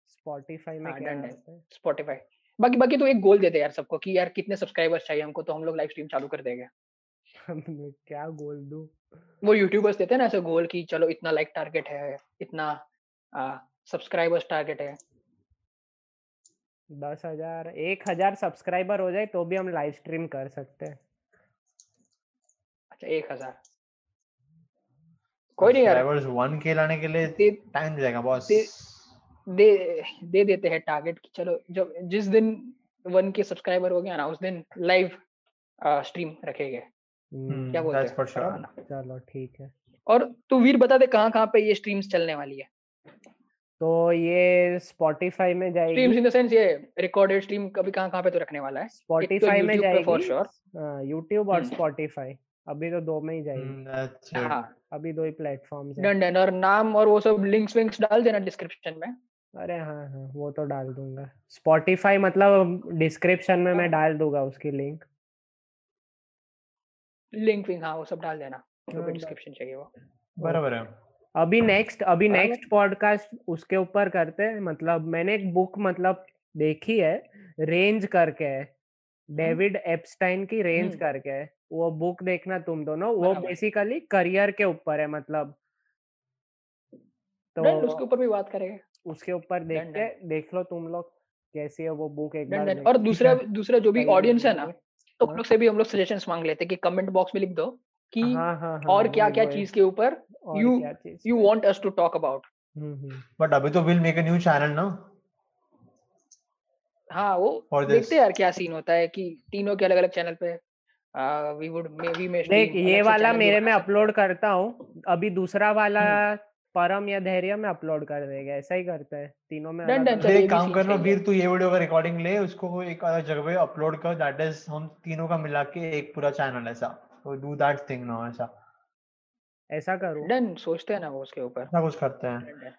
स्पॉटिफाई में हाँ, क्या स्पॉटिफाई बाकी बाकी तो एक गोल दे दे यार सबको कि यार कितने सब्सक्राइबर्स चाहिए हमको तो हम लोग लाइव स्ट्रीम चालू कर देंगे। क्या गोल दू? वो यूट्यूबर्स देते हैं ना ऐसे गोल की चलो इतना लाइक टारगेट है इतना सब्सक्राइबर्स टारगेट है। दस हज़ार एक हज़ार सब्सक्राइबर हो जाए तो भी हम लाइव स्ट्रीम कर सकते हैं। अच्छा एक हज़ार। कोई नहीं यार। वन के लाने के लिए टाइम जाएगा बॉस दे दे देते हैं टारगेट कि चलो जब जिस दिन वन के सब्सक्राइबर हो गया ना उस दिन लाइव स्ट्रीम रखेंगे। हम्म, क्या बोलते हैं? चलो ठीक है। और तू वीर बता दे कहाँ कहाँ पे ये स्ट्रीम्स चलने वाली है? तो ये स्पॉटिफाई में जाएगी। स्ट्रीम्स इन द सेंस ये रिकॉर्डेड स्ट्रीम कभी कहाँ कहाँ पे तो रखने वाला है? स्पॉटिफाई तो में जाएगी। फॉर श्योर यूट्यूब और स्पॉटिफाई हम्म। अभी तो दो में ही जाएगी। हम्म, हाँ। अभी दो ही प्लेटफॉर्म्स हैं। डन डन और नाम और वो सब लिंक्स विंक्स डाल देना डिस्क्रिप्शन में। अरे हाँ हाँ वो तो डाल दूँगा। स्पॉटिफाई मतलब डिस्क्रिप्शन में मैं हाँ। डाल दूँगा उसकी लिंक लिंक विंक हाँ वो सब डाल देना जो भी डिस्क्रिप्शन चाहिए वो। बराबर है। अभी नेक्स्ट अभी नेक्स्ट पॉडकास्ट उसके ऊपर करते हैं मतलब मैंने एक बुक मतलब देखी है रेंज करके है। डेविड एप्स्टाइन की रेंज हम्म। करके है। वो बुक देखना तुम दोनों वो बेसिकली करियर के ऊपर है मतलब। तो उसके ऊपर भी बात करेंगे। उसके ऊपर देख के देख लो तुम लोग कैसी है वो बुक एक बार और दूसरा दूसरा जो भी ऑडियंस है ना तो हम लोग से भी हम लोग सजेशंस मांग लेते कि कमेंट बॉक्स में लिख दो कि हाँ, हाँ, हाँ, और क्या क्या चीज़ के ऊपर you you want us to talk about but अभी तो will make a new channel ना। हाँ वो देखते यार क्या सीन होता है कि तीनों के अलग अलग चैनल पे we would may we may देख ये वाला मेरे में अपलोड करता हूँ अभी दूसरा वाला हम्म। परम या धैर्य में अपलोड कर देगा ऐसा ही करता है। तीनों में एक काम करना वीर तू ये वीडियो का रिकॉर्डिंग ले उसको एक अलग जगह पे अपलोड कर दैट इज़ हम तीनों का मिला के एक पूरा चैनल ऐसा। तो डू दैट थिंग नो ऐसा। ऐसा करो। डन सोचते हैं ना वो उसके ऊपर। ना कुछ करते हैं।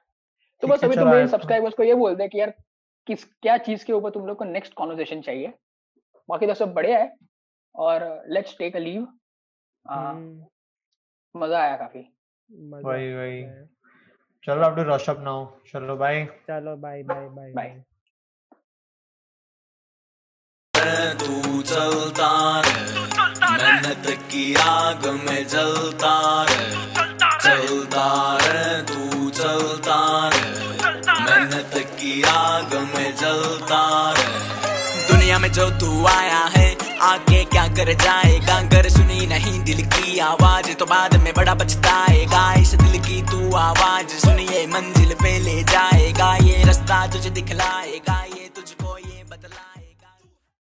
तो बस अभी तो। मेरे सब्सक्राइबर्स को ये बोल दे कि यार किस क्या चीज़ के ऊपर तुम लोग को नेक्स्ट कॉन्वर्सेशन चाहिए? बाकी तो सब बढ़िया है। और लेट्स टेक अ लीव मज़ा आया काफ़ी। वही वही। चलो अब टू रश अप नाउ चलो बाय चलो बाय बाय बाय बाय तू चलता मेहनत की आग में जलता चलता रे तू चलता मेहनत की आग में जलता दुनिया में जो तू आया है आगे क्या कर जाएगा? अगर सुनी नहीं, दिल की आवाज़ तो बाद में बड़ा पछताएगा। इस दिल की तू आवाज़ सुनिए, मंजिल पे ले जाएगा। ये रास्ता तुझे दिखलाएगा।